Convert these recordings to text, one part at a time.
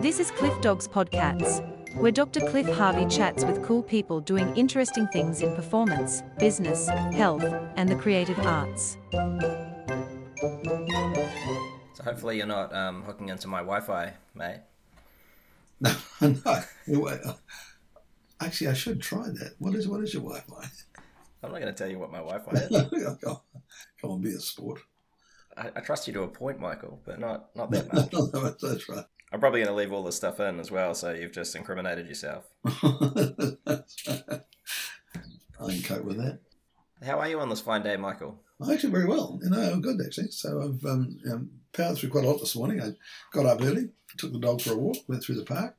This is Cliff Dogs Podcasts, where Dr. Cliff Harvey chats with cool people doing interesting things in performance, business, health, and the creative arts. So hopefully you're not um, hooking into my Wi-Fi, mate. No, no. Actually, I should try that. What is what is your Wi-Fi? I'm not going to tell you what my Wi-Fi is. Come on, be a sport. I, I, trust you to a point, Michael, but not not that much. that's right. I'm probably going to leave all this stuff in as well, so you've just incriminated yourself. I can cope with that. How are you on this fine day, Michael? I'm actually, very well. You know, I'm good actually. So I've um, um, powered through quite a lot this morning. I got up early, took the dog for a walk, went through the park.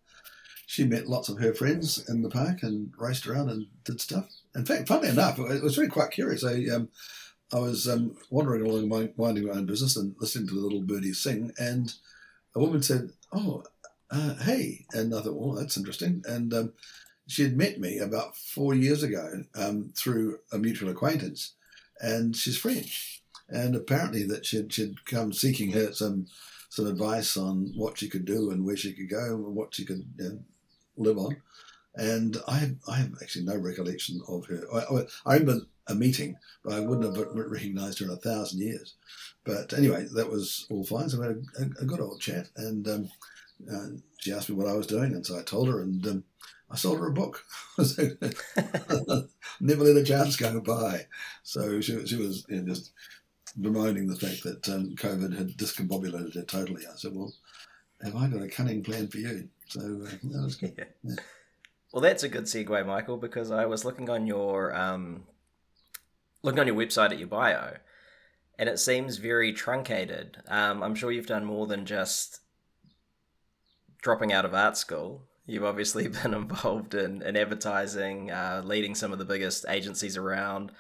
She met lots of her friends in the park and raced around and did stuff. In fact, funnily enough, it was really quite curious. I um, I was um, wandering along, my, minding my own business and listening to the little birdie sing, and a woman said, "Oh, uh, hey," and I thought, "Well, that's interesting." And um, she had met me about four years ago um, through a mutual acquaintance, and she's French. And apparently, that she'd, she'd come seeking her some some advice on what she could do and where she could go and what she could you know, live on. And I have, I have actually no recollection of her. I, I remember a meeting, but I wouldn't have recognised her in a thousand years. But anyway, that was all fine. So we had a, a good old chat, and um, uh, she asked me what I was doing, and so I told her, and um, I sold her a book. Never let a chance go by. So she, she was you know, just bemoaning the fact that um, COVID had discombobulated her totally. I said, "Well, have I got a cunning plan for you?" So uh, that was good. Yeah. Yeah. Well, that's a good segue, Michael, because I was looking on your um, looking on your website at your bio, and it seems very truncated. Um, I'm sure you've done more than just dropping out of art school. You've obviously been involved in, in advertising, uh, leading some of the biggest agencies around,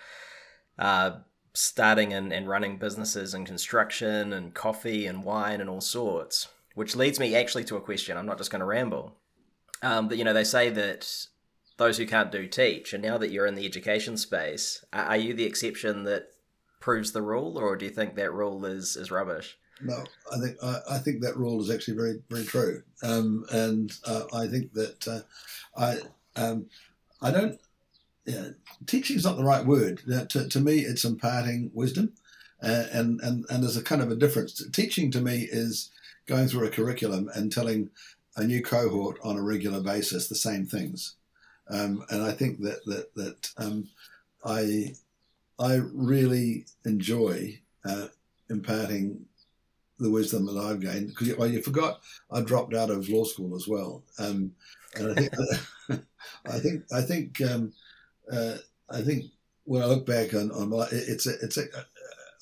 uh, starting and, and running businesses in construction and coffee and wine and all sorts. Which leads me actually to a question. I'm not just going to ramble. Um, you know, they say that those who can't do teach, and now that you're in the education space, are you the exception that proves the rule, or do you think that rule is is rubbish? No, I think I, I think that rule is actually very very true, um, and uh, I think that uh, I um, I don't. Yeah, teaching is not the right word. Uh, to, to me, it's imparting wisdom, uh, and and and there's a kind of a difference. Teaching to me is going through a curriculum and telling a new cohort on a regular basis the same things. Um, and I think that that that um, I I really enjoy uh, imparting the wisdom that I've gained because well, you forgot I dropped out of law school as well, um, and I think I think I think um, uh, I think when I look back on, on my it's a, it's a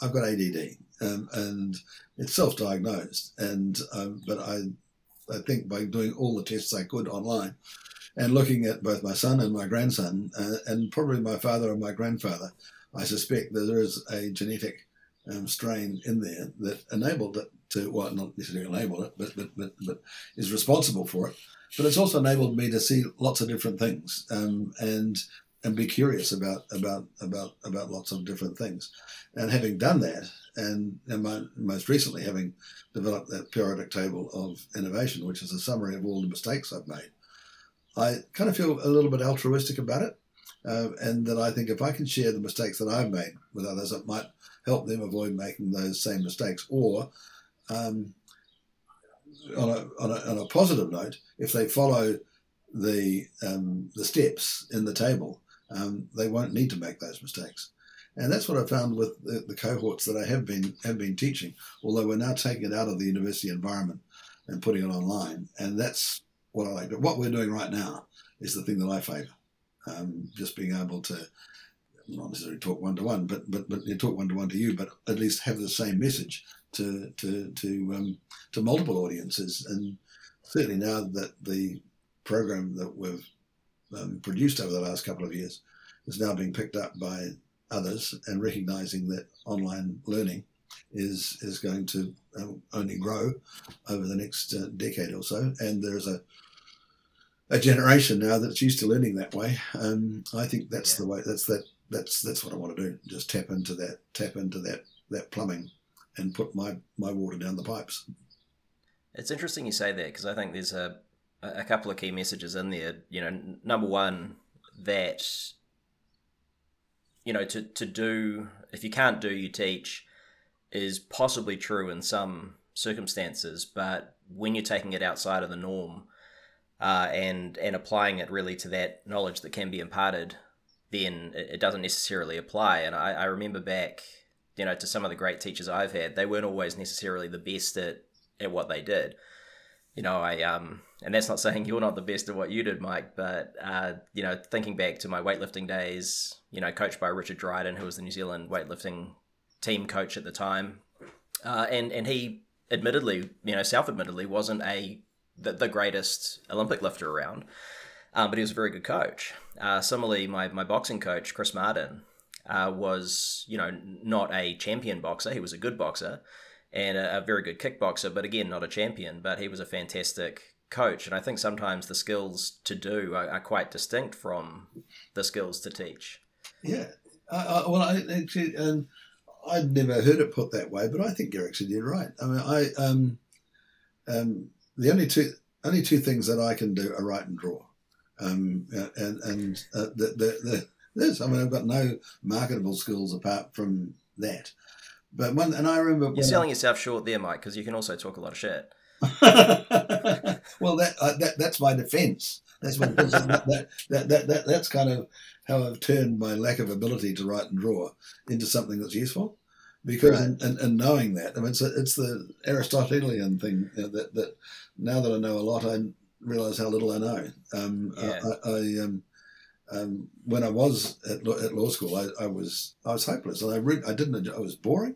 I've got ADD um, and it's self-diagnosed and um, but I I think by doing all the tests I could online and looking at both my son and my grandson, uh, and probably my father and my grandfather, I suspect that there is a genetic um, strain in there that enabled it to, well, not necessarily enabled it, but, but, but, but is responsible for it. But it's also enabled me to see lots of different things um, and and be curious about about about about lots of different things. And having done that, and, and my, most recently having developed that periodic table of innovation, which is a summary of all the mistakes I've made, I kind of feel a little bit altruistic about it. Uh, and that I think if I can share the mistakes that I've made with others, it might help them avoid making those same mistakes. Or, um, on, a, on, a, on a positive note, if they follow the um, the steps in the table, um, they won't need to make those mistakes. And that's what I found with the, the, cohorts that I have been have been teaching. Although we're now taking it out of the university environment and putting it online, and that's what I like. But what we're doing right now is the thing that I favour. Um, just being able to not necessarily talk one to one, but but but talk one to one to you, but at least have the same message to to to um, to multiple audiences. And certainly now that the program that we've um, produced over the last couple of years is now being picked up by others, and recognizing that online learning is is going to um, only grow over the next uh, decade or so, and there's a a generation now that's used to learning that way. Um, I think that's yeah. the way. That's that. That's that's what I want to do. Just tap into that. Tap into that that plumbing, and put my, my water down the pipes. It's interesting you say that because I think there's a a couple of key messages in there. You know, number one, that you know to to do if you can't do you teach is possibly true in some circumstances, but when you're taking it outside of the norm uh, and and applying it really to that knowledge that can be imparted, then it, doesn't necessarily apply. And I, I remember back, you know, to some of the great teachers I've had, they weren't always necessarily the best at at what they did. You know, I um, and that's not saying you're not the best at what you did, Mike, but uh, you know, thinking back to my weightlifting days, you know, coached by Richard Dryden, who was the New Zealand weightlifting team coach at the time, uh, and and he admittedly, you know, self-admittedly, wasn't a the, the greatest Olympic lifter around, um, but he was a very good coach. Uh, similarly, my my boxing coach Chris Martin uh, was, you know, not a champion boxer. He was a good boxer and a, a very good kickboxer, but again, not a champion. But he was a fantastic coach, and I think sometimes the skills to do are, are quite distinct from the skills to teach. Yeah, uh, well, I actually, um, I'd never heard it put that way, but I think you're actually right. I mean, I um, um, the only two only two things that I can do are write and draw, um, and and uh, the, the, the, this. I mean, I've got no marketable skills apart from that. But one, and I remember you're selling I, yourself short there, Mike, because you can also talk a lot of shit. well, that, uh, that that's my defence. That's what that, that, that, that, that's kind of how I've turned my lack of ability to write and draw into something that's useful. Because right. in, in, in, knowing that, I mean, it's, a, it's the Aristotelian thing you know, that that now that I know a lot, I realise how little I know. Um, yeah. I, I um, um, when I was at, law, at law school, I, I, was I was hopeless, and I read, I didn't. I was boring.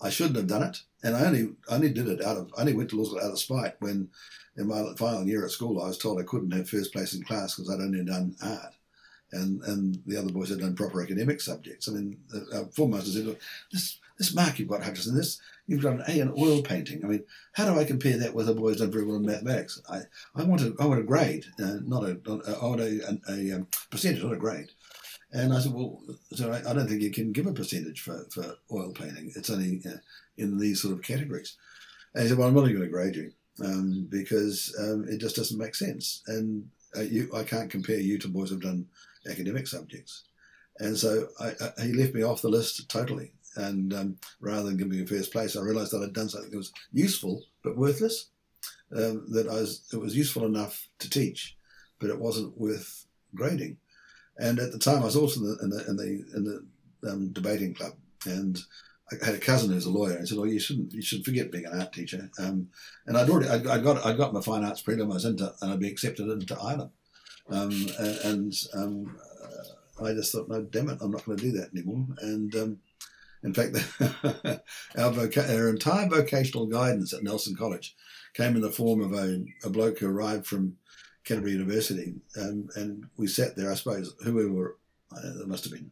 I shouldn't have done it, and I only only did it out of I only went to law school out of spite. When in my final year at school, I was told I couldn't have first place in class because I'd only done art, and and the other boys had done proper academic subjects. I mean, uh, foremost said, look, "This this mark you've got, Hutcheson, this you've got an A in oil painting. I mean, how do I compare that with a boy who's done very well in mathematics? I, I want a, I want a grade, uh, not a, I want a, a, a um, percentage, not a grade. And I said, well, so I, I, don't think you can give a percentage for, for oil painting. It's only uh, in these sort of categories. And he said, well, I'm not even going to grade you um, because um, it just doesn't make sense. And uh, you, I can't compare you to boys who've done academic subjects. And so I, I, he left me off the list totally. And um, rather than giving me first place, I realised that I'd done something that was useful but worthless. Um, that I was, it was useful enough to teach, but it wasn't worth grading. And at the time, I was also in the in the in the, in the um, debating club, and I had a cousin who's a lawyer, and said, "Well, you shouldn't you should forget being an art teacher." Um, and I'd already I, got I got my fine arts prelims into, and I'd be accepted into Ilam. Um, and, um, I just thought, no, damn it, I'm not going to do that anymore. And um, in fact, our, voca- our entire vocational guidance at Nelson College came in the form of a, a bloke who arrived from Canterbury University, um, and we sat there. I suppose who we were, there must have been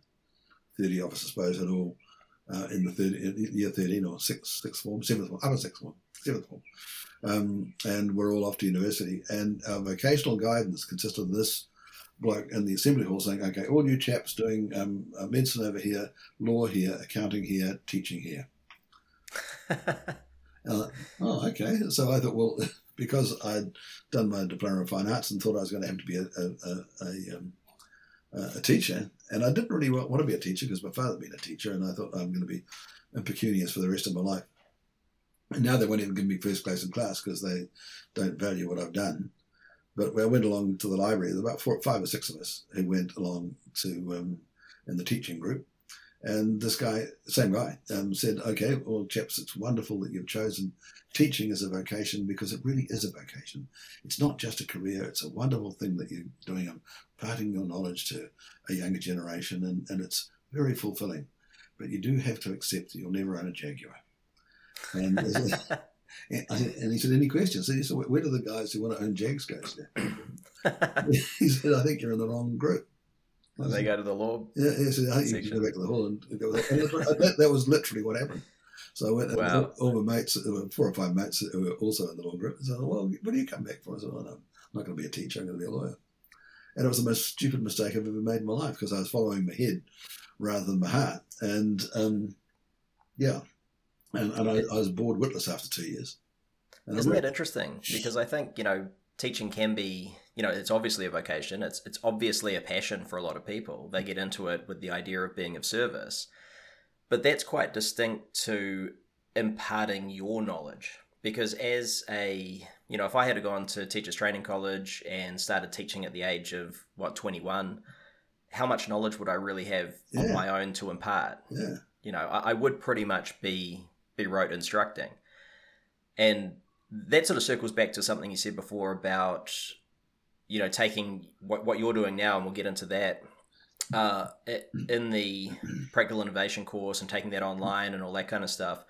thirty of us, I suppose, at all uh, in the third, year thirteen or sixth, sixth form, seventh form, upper sixth form, seventh form, um, and we're all off to university. And our vocational guidance consisted of this bloke in the assembly hall saying, okay, all you chaps doing um, uh, medicine over here, law here, accounting here, teaching here. uh, oh, okay. So I thought, well, because I'd done my diploma of fine arts and thought I was going to have to be a, a, a, a, um, a teacher, and I didn't really want to be a teacher because my father had been a teacher, and I thought I'm going to be impecunious for the rest of my life. And now they won't even give me first place in class because they don't value what I've done. But I went along to the library. There were about four, five or six of us who went along to um, in the teaching group. And this guy, same guy, um, said, "Okay, well, chaps, it's wonderful that you've chosen teaching as a vocation because it really is a vocation. It's not just a career; it's a wonderful thing that you're doing, imparting your knowledge to a younger generation, and, and it's very fulfilling. But you do have to accept that you'll never own a Jaguar." And And he said, any questions? he said, where do the guys who want to own Jags go he said, I think you're in the wrong group. And they go to the law. Yeah, said, I think section. you should go back to the hall and go with And that, that was literally what happened. So I went and wow. all, all, my mates, four or five mates who were also in the law group, said, well, what do you come back for? I said, well, no, I'm not going to be a teacher, I'm going to be a lawyer. And it was the most stupid mistake I've ever made in my life because I was following my head rather than my heart. And um, yeah, and, and I, I was bored witless after two years. And Isn't re- that interesting? Because I think you know teaching can be you know it's obviously a vocation. It's it's obviously a passion for a lot of people. They get into it with the idea of being of service, but that's quite distinct to imparting your knowledge. Because as a you know, if I had gone to teachers training college and started teaching at the age of what twenty one, how much knowledge would I really have on my own to impart? yeah, you know I, I would pretty much be be rote instructing and that sort of circles back to something you said before about you know taking what, what you're doing now and we'll get into that uh, in the practical innovation course and taking that online and all that kind of stuff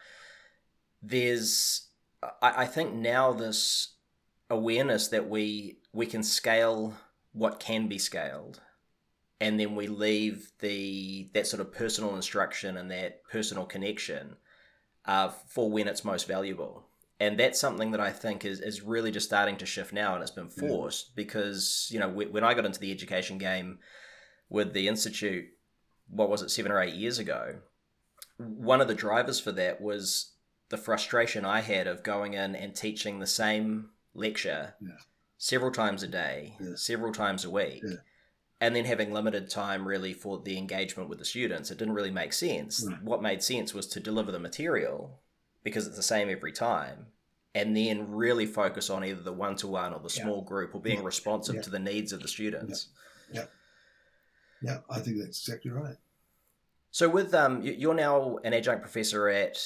there's I, I think now this awareness that we we can scale what can be scaled and then we leave the that sort of personal instruction and that personal connection uh, for when it's most valuable. And that's something that I think is, is really just starting to shift now, and it's been Yeah. forced because you know when I got into the education game with the institute, what was it seven or eight years ago? One of the drivers for that was the frustration I had of going in and teaching the same lecture Yeah. several times a day, Yeah. several times a week Yeah. and then having limited time really for the engagement with the students it didn't really make sense Right. what made sense was to deliver the material because it's the same every time and then really focus on either the one-to-one or the Yeah. small group or being Yeah. responsive Yeah. to the needs of the students yeah, yeah. I think that's exactly right. so with um you- you're now an adjunct professor at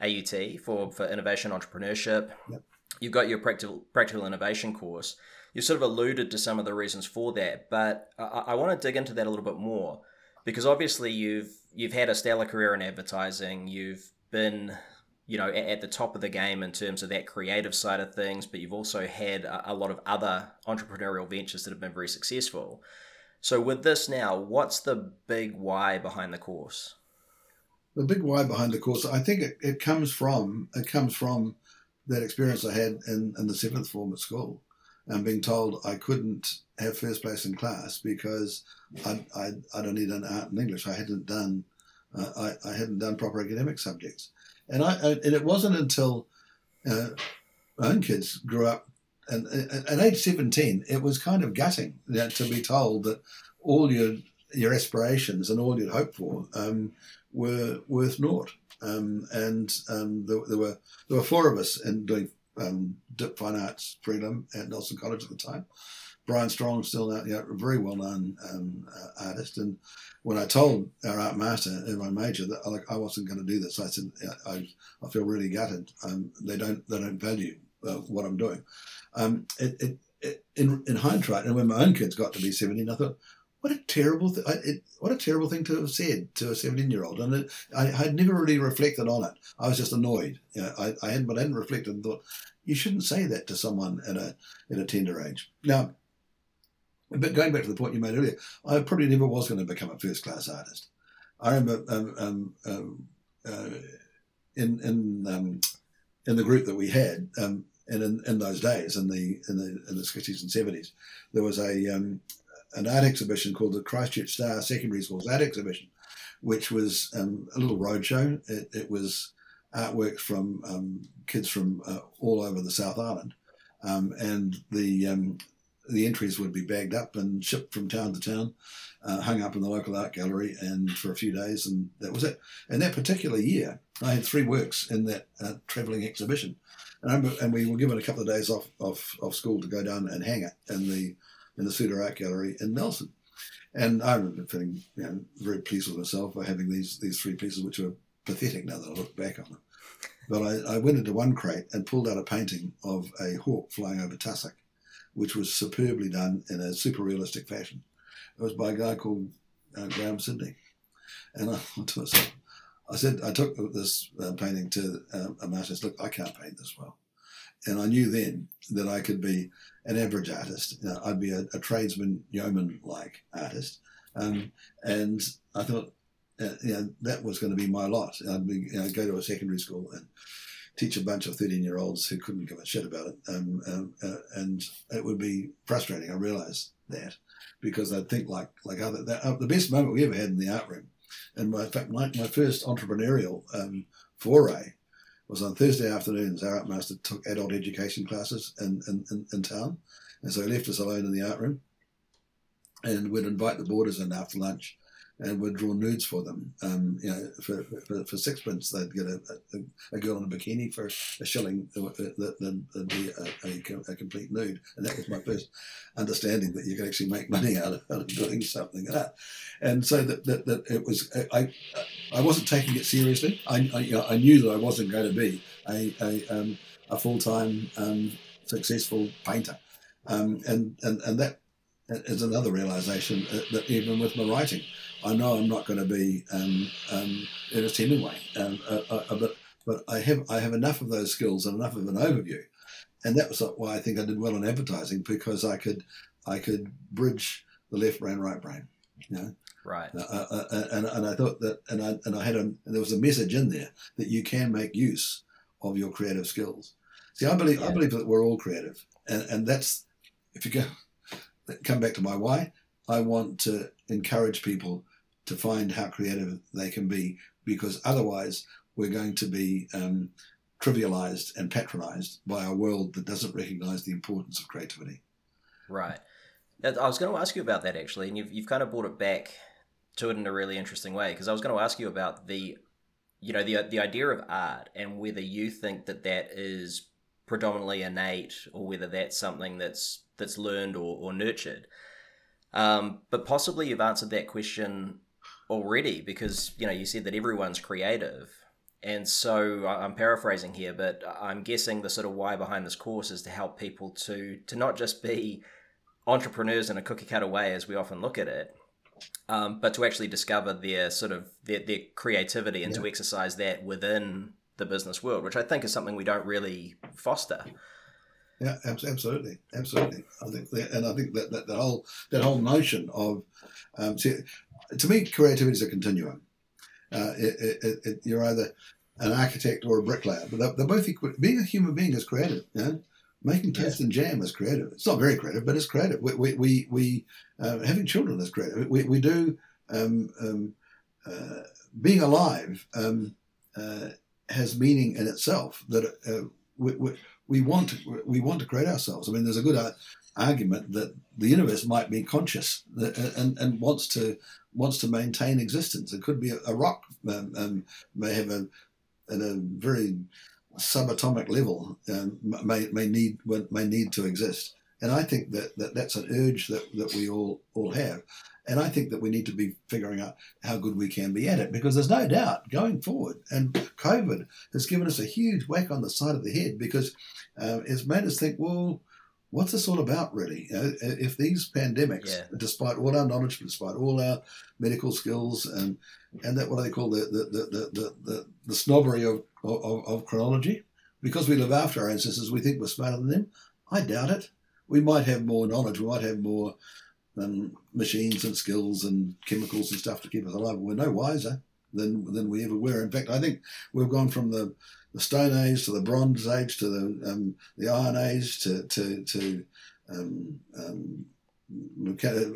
AUT for for innovation entrepreneurship Yep. you've got your practical practical innovation course you sort of alluded to some of the reasons for that, but I, I want to dig into that a little bit more because obviously you've you've had a stellar career in advertising. You've been, you know, at, the top of the game in terms of that creative side of things, but you've also had a, a lot of other entrepreneurial ventures that have been very successful. So with this now, what's the big why behind the course? The big why behind the course, I think it, it comes from it comes from that experience I had in, in the seventh form at school, and being told I couldn't have first place in class because I I I don't need an art and English. I hadn't done uh, I I hadn't done proper academic subjects, and I and it wasn't until uh, my own kids grew up. And at at age 17, it was kind of gutting you know, to be told that all your your aspirations and all you'd hoped for um, were worth naught. Um, and um, there, there were there were four of us in doing um, dip fine arts prelim at Nelson College at the time. Brian Strong, still a very well known um, uh, artist. And when I told our art master in my major that I, like, I wasn't going to do this, I said I, I feel really gutted. Um, they don't they don't value uh, what I'm doing. Um, it, it, it, in in hindsight, and when my own kids got to be 17, I thought, what a terrible th- it, what a terrible thing to have said to a 17 year old and it, I had never really reflected on it I was just annoyed you know, I, I hadn't but I hadn't reflected and thought you shouldn't say that to someone at a at a tender age now but going back to the point you made earlier I probably never was going to become a first class artist I remember um, um, um, uh, in in um, in the group that we had um, and in, in those days in the in the in the 60s and 70s there was a an art exhibition called the Christchurch Star Secondary Schools Art Exhibition, which was um, a little roadshow. It, it was artworks from um, kids from uh, all over the South Island, um, and the the entries would be bagged up and shipped from town to town, uh, hung up in the local art gallery, and for a few days, and that was it. And that particular year, I had three works in that uh, travelling exhibition, and, and we were given a couple of days off, off off school to go down and hang it in the in the Suter Art Gallery in Nelson. And I remember feeling you know, very pleased with myself by having these these three pieces, which were pathetic now that I look back on them. But I, I went into one crate and pulled out a painting of a hawk flying over tussock, which was superbly done in a super realistic fashion. It was by a guy called uh, Grahame Sydney. And I thought to myself, I said, I took this uh, painting to uh, a master. Look, I can't paint this well. And I knew then that I could be an average artist. You know, I'd be a, a tradesman, yeoman-like artist. Um, and I thought, uh, you know, that was going to be my lot. I'd be, you know, go to a secondary school and teach a bunch of 13-year-olds who couldn't give a shit about it. Um, um, uh, and it would be frustrating. I realised that because I'd think like like other uh, the best moment we ever had in the art room, and my, in fact my, my first entrepreneurial um, foray was on Thursday afternoons. Our art master took adult education classes in, in, in, in town, and so he left us alone in the art room. And we'd invite the boarders in after lunch, and would draw nudes for them. Um, you know, for, for, for, sixpence, they'd get a, a, a, girl in a bikini for a shilling. That would be a, a, a, complete nude, and that was my first understanding that you could actually make money out of, out of doing something like that. And so that, that, that it was, I, I wasn't taking it seriously. I, I, you know, I knew that I wasn't going to be a, a, um, a full time um, successful painter, um, and, and and that is another realization that even with my writing. I know I'm not going to be um, um, Ernest Hemingway, um, uh, uh, uh, but but I have I have enough of those skills and enough of an overview, and that was why I think I did well in advertising because I could I could bridge the left brain right brain, you know. Right. Uh, uh, uh and, and I thought that, and I, and I had a, and there was a message in there that you can make use of your creative skills. See, I believe, yeah. I believe that we're all creative. And, and that's, if you go, come back to my why, I want to encourage people to find how creative they can be because otherwise we're going to be um, trivialized and patronized by a world that doesn't recognize the importance of creativity. Right. I was going to ask you about that actually, and you've, you've kind of brought it back to it in a really interesting way because I was going to ask you about the, you know, the the idea of art and whether you think that that is predominantly innate or whether that's something that's that's learned or, or nurtured. Um, but possibly you've answered that question already because you know you said that everyone's creative, and so I'm paraphrasing here, but I'm guessing the sort of why behind this course is to help people to to not just be entrepreneurs in a cookie cutter way as we often look at it, um, but to actually discover their sort of their, their creativity and yeah. to exercise that within the business world, which I think is something we don't really foster. Yeah, absolutely, absolutely. I think, that, and I think that, that, that whole that whole notion of, um, see, to me, creativity is a continuum. Uh, it, it, it, you're either an architect or a bricklayer, but they're, they're both equal. Being a human being is creative. You know? Making toast yeah. and jam is creative. It's not very creative, but it's creative. We, we, we, we uh, having children is creative. We, we do um, um, uh, being alive um, uh, has meaning in itself. That uh, we, we, we want to, we want to create ourselves. I mean, there's a good uh, argument that the universe might be conscious uh, and, and wants to wants to maintain existence. It could be a, a rock um, um, may have a at a very subatomic level um, may, may need may need to exist. And I think that, that that's an urge that, that we all all have. And I think that we need to be figuring out how good we can be at it because there's no doubt going forward. And COVID has given us a huge whack on the side of the head because uh, it's made us think, well, what's this all about really? You know, if these pandemics, yeah. despite all our knowledge, despite all our medical skills and and that what they call the the, the, the, the, the snobbery of, of, of chronology, because we live after our ancestors, we think we're smarter than them. I doubt it. We might have more knowledge. We might have more and machines and skills and chemicals and stuff to keep us alive. We're no wiser than than we ever were. In fact, I think we've gone from the, the Stone Age to the Bronze Age to the um, the Iron Age to to, to um, um,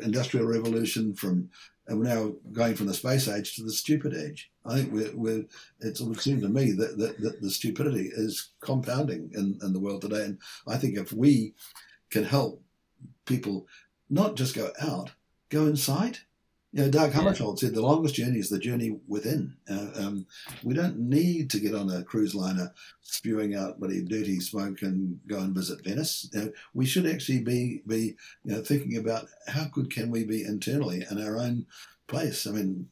industrial revolution from and we're now going from the space age to the stupid age. I think we're, we're it would seem to me that, that, that the stupidity is compounding in, in the world today. And I think if we can help people not just go out, go inside. You know, Dag Hammarskjöld said the longest journey is the journey within. Uh, um, we don't need to get on a cruise liner spewing out bloody dirty smoke and go and visit Venice. You know, we should actually be be you know thinking about how good can we be internally in our own place. I mean,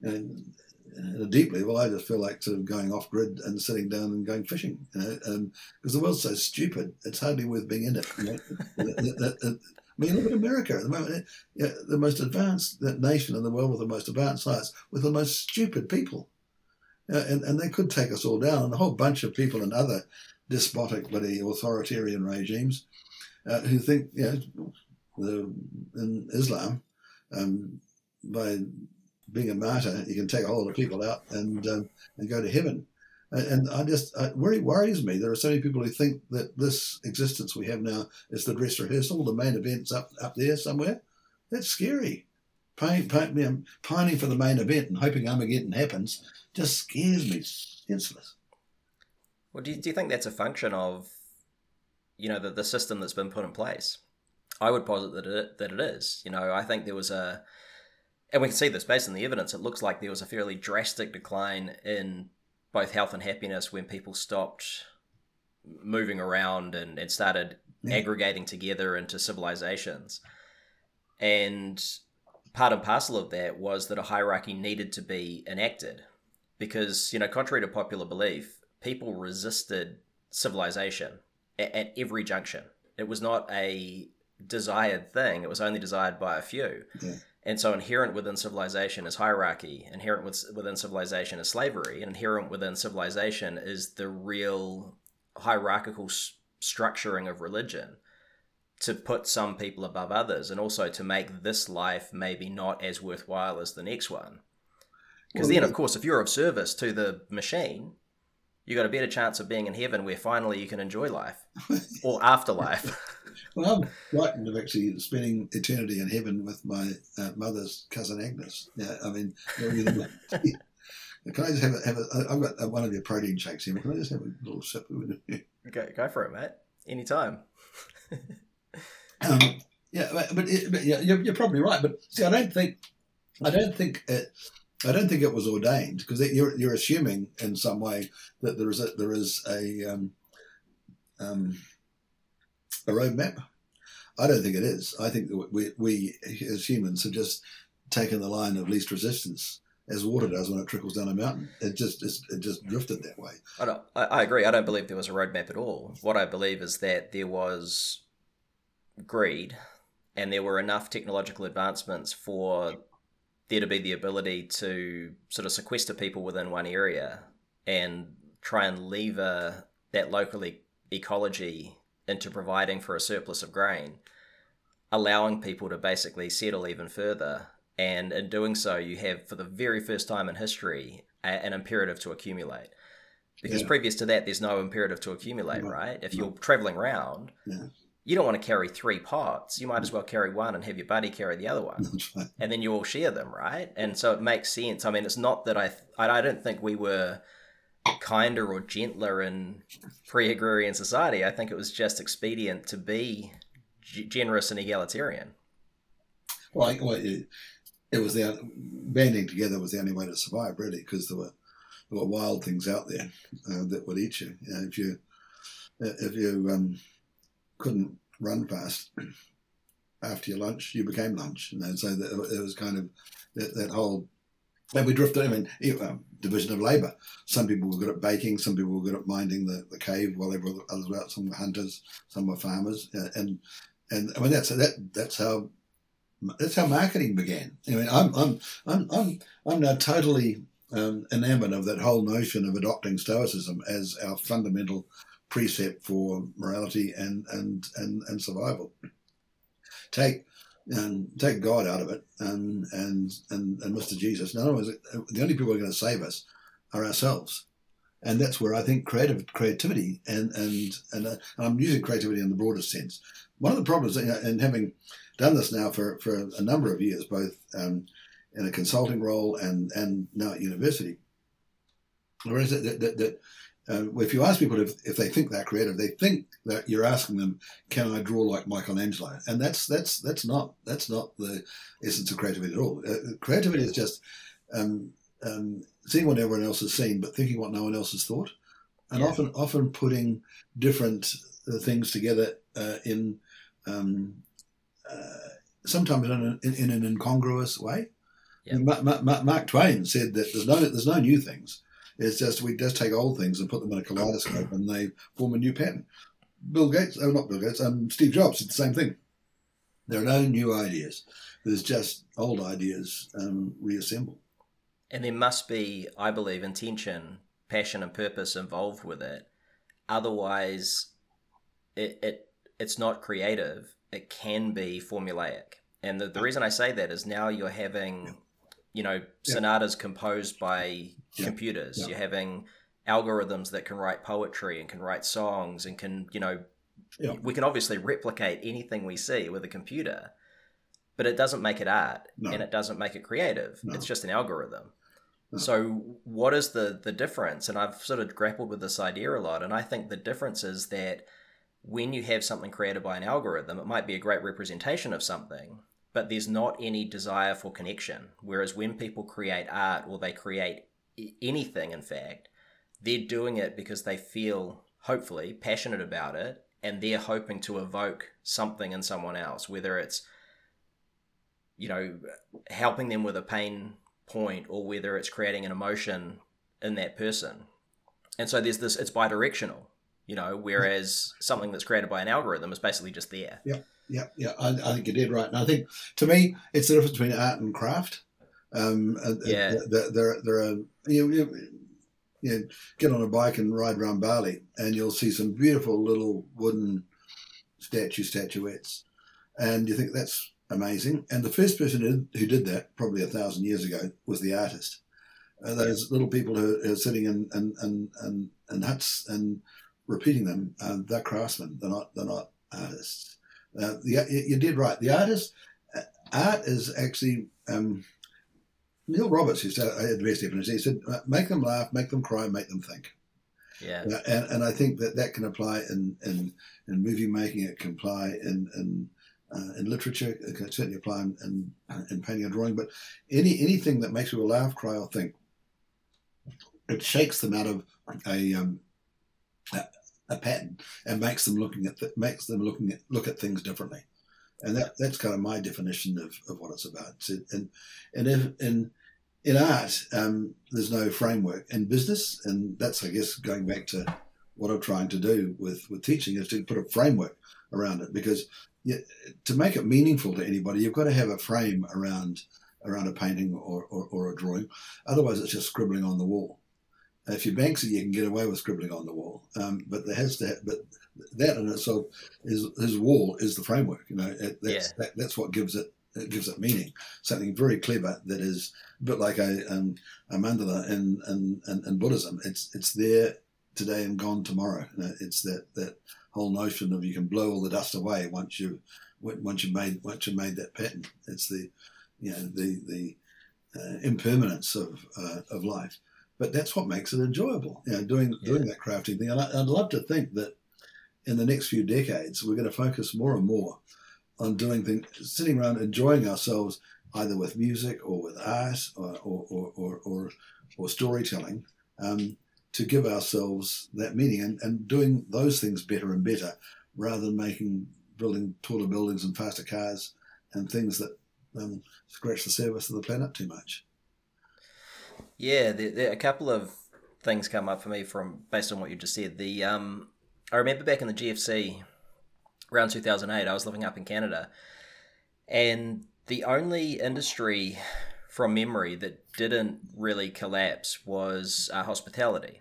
you know, at a deep level, I just feel like sort of going off grid and sitting down and going fishing. You know, um, because the world's so stupid, it's hardly worth being in it. You know? I mean, look at America at the moment. The most advanced nation in the world with the most advanced science, with the most stupid people. and, and they could take us all down, and a whole bunch of people in other despotic, bloody authoritarian regimes uh, who think, you know, the, in Islam, um, by being a martyr, you can take a whole lot of people out and um, and go to heaven. And I just, uh, it really worries me. There are so many people who think that this existence we have now is the dress rehearsal, the main event's up, up there somewhere. That's scary. Pine, pine, pining for the main event and hoping Armageddon happens just scares me senseless. Well, do you, do you think that's a function of, you know, the, the system that's been put in place? I would posit that it, that it is. You know, I think there was a, and we can see this based on the evidence. It looks like there was a fairly drastic decline in both health and happiness when people stopped moving around and, and started yeah. aggregating together into civilizations. And part and parcel of that was that a hierarchy needed to be enacted because, you know, contrary to popular belief, people resisted civilization at, at every junction. It was not a desired thing, it was only desired by a few. Yeah. And so, inherent within civilization is hierarchy, inherent within civilization is slavery, and inherent within civilization is the real hierarchical s- structuring of religion to put some people above others and also to make this life maybe not as worthwhile as the next one. Because well, then, of course, if you're of service to the machine, you've got a better chance of being in heaven where finally you can enjoy life or afterlife. well, I'm frightened of actually spending eternity in heaven with my uh, mother's cousin Agnes. Yeah, I mean, can I just have a, have a I've got one of your protein shakes here. Can I just have a little sip? Go, go for it, mate. Anytime. Um, yeah, but, but, but yeah, you're, you're, probably right. But see, I don't think, I don't think it, I don't think it was ordained because you're you're assuming in some way that there is a there is a um, um, a roadmap. I don't think it is. I think that we we as humans have just taken the line of least resistance as water does when it trickles down a mountain. It just it just drifted that way. I don't. I, agree. I don't believe there was a roadmap at all. What I believe is that there was greed, and there were enough technological advancements for there to be the ability to sort of sequester people within one area and try and lever that local ecology into providing for a surplus of grain, allowing people to basically settle even further. And in doing so, you have, for the very first time in history, a- an imperative to accumulate. Because yeah. previous to that, there's no imperative to accumulate, right? If you're traveling around, you don't want to carry three pots. You might as well carry one and have your buddy carry the other one, and then you all share them, right? And so it makes sense. I mean, it's not that I I don't think we were kinder or gentler in pre-agrarian society. I think it was just expedient to be g- generous and egalitarian. Well, I, well it, it, was the banding together was the only way to survive, really, because there were there were wild things out there uh, that would eat you. you know, if you if you um, couldn't run fast after your lunch, you became lunch. And so that, it was kind of that, that whole, and we drifted, I mean, um, division of labour. Some people were good at baking, some people were good at minding the, the cave while everyone others were out. Some were hunters, some were farmers. And, and I mean, that's, that, that's how, that's how marketing began. I mean, I'm, I'm, I'm, I'm, I'm now totally um, enamored of that whole notion of adopting Stoicism as our fundamental precept for morality and and and, and survival. Take and take God out of it and and and, and Mr. Jesus. In other words, the only people who are going to save us are ourselves, and that's where I think creative creativity and and and, uh, and I'm using creativity in the broadest sense. One of the problems, and having done this now for for a number of years, both um, in a consulting role and and now at university, whereas that, that, that uh, if you ask people if, if they think they're creative, they think that you're asking them, "Can I draw like Michelangelo?" And that's that's that's not that's not the essence of creativity at all. Uh, creativity is just um, um, seeing what everyone else has seen, but thinking what no one else has thought, and yeah. often often putting different uh, things together uh, in um, uh, sometimes in, an, in, in, an incongruous way. Yeah. Mark Twain said that there's no there's no new things it's just we just take old things and put them in a kaleidoscope and they form a new pattern. Bill Gates, oh not Bill Gates, um, Steve Jobs did the same thing. There are no new ideas. There's just old ideas um, reassembled. And there must be, I believe, intention, passion, and purpose involved with it. Otherwise, it, it it's not creative. It can be formulaic. And the, the reason I say that is now you're having you know sonatas composed by computers. You're having algorithms that can write poetry and can write songs and can you know we can obviously replicate anything we see with a computer, but it doesn't make it art no. and it doesn't make it creative. No. It's just an algorithm. So, what is the the difference? And I've sort of grappled with this idea a lot, and I think the difference is that when you have something created by an algorithm, it might be a great representation of something, but there's not any desire for connection. Whereas when people create art or they create anything, in fact, they're doing it because they feel, hopefully, passionate about it, and they're hoping to evoke something in someone else, whether it's, you know, helping them with a pain point or whether it's creating an emotion in that person. And so there's this, it's bi directional you know, whereas something that's created by an algorithm is basically just there. Yeah, yeah, yeah. I, I think you did right. And I think to me, it's the difference between art and craft. Um, yeah. There, there, are, you, you, you know, get on a bike and ride around Bali and you'll see some beautiful little wooden statue statuettes. And you think that's amazing. And the first person who did that, probably a thousand years ago, was the artist. Uh, those little people who, are sitting in, in, in, in, in huts and repeating them. Um, they're craftsmen. They're not. They're not artists. Uh, the, you did right. The artist uh, art is actually. Um, Neil Roberts used to have the best definition. He said, uh, "Make them laugh, make them cry, make them think." Yeah, uh, and, and I think that that can apply in in, in movie making. It can apply in in, uh, in literature. It can certainly apply in, in, in painting and drawing. But any anything that makes people laugh, cry, or think, it shakes them out of a um, a pattern and makes them looking at th- makes them looking at look at things differently, and that that's kind of my definition of, of what it's about. So, and and if, in in art, um, there's no framework. In business, and that's I guess going back to what I'm trying to do with with teaching is to put a framework around it because you, to make it meaningful to anybody, you've got to have a frame around around a painting or, or, or a drawing. Otherwise, it's just scribbling on the wall if you Banksy, you can get away with scribbling on the wall. Um, but there has to, have, but that in itself is his wall is the framework. You know, it, that's yeah. that, that's what gives it it gives it meaning. Something very clever that is a bit like a um, a mandala in, in, in, Buddhism. It's it's there today and gone tomorrow. You know, it's that that whole notion of you can blow all the dust away once you once you made once you made that pattern. It's the you know the the uh, impermanence of uh, of life but that's what makes it enjoyable. You know, doing yeah. doing that crafting thing. And I, would love to think that in the next few decades, we're going to focus more and more on doing things, sitting around enjoying ourselves either with music or with art or or or or, or, or storytelling. Um, to give ourselves that meaning and, and doing those things better and better rather than making building taller buildings and faster cars and things that um, scratch the surface of the planet too much. Yeah, there, there, a couple of things come up for me from based on what you just said. The um, I remember back in the GFC around 2008, I was living up in Canada, and the only industry from memory that didn't really collapse was uh, hospitality,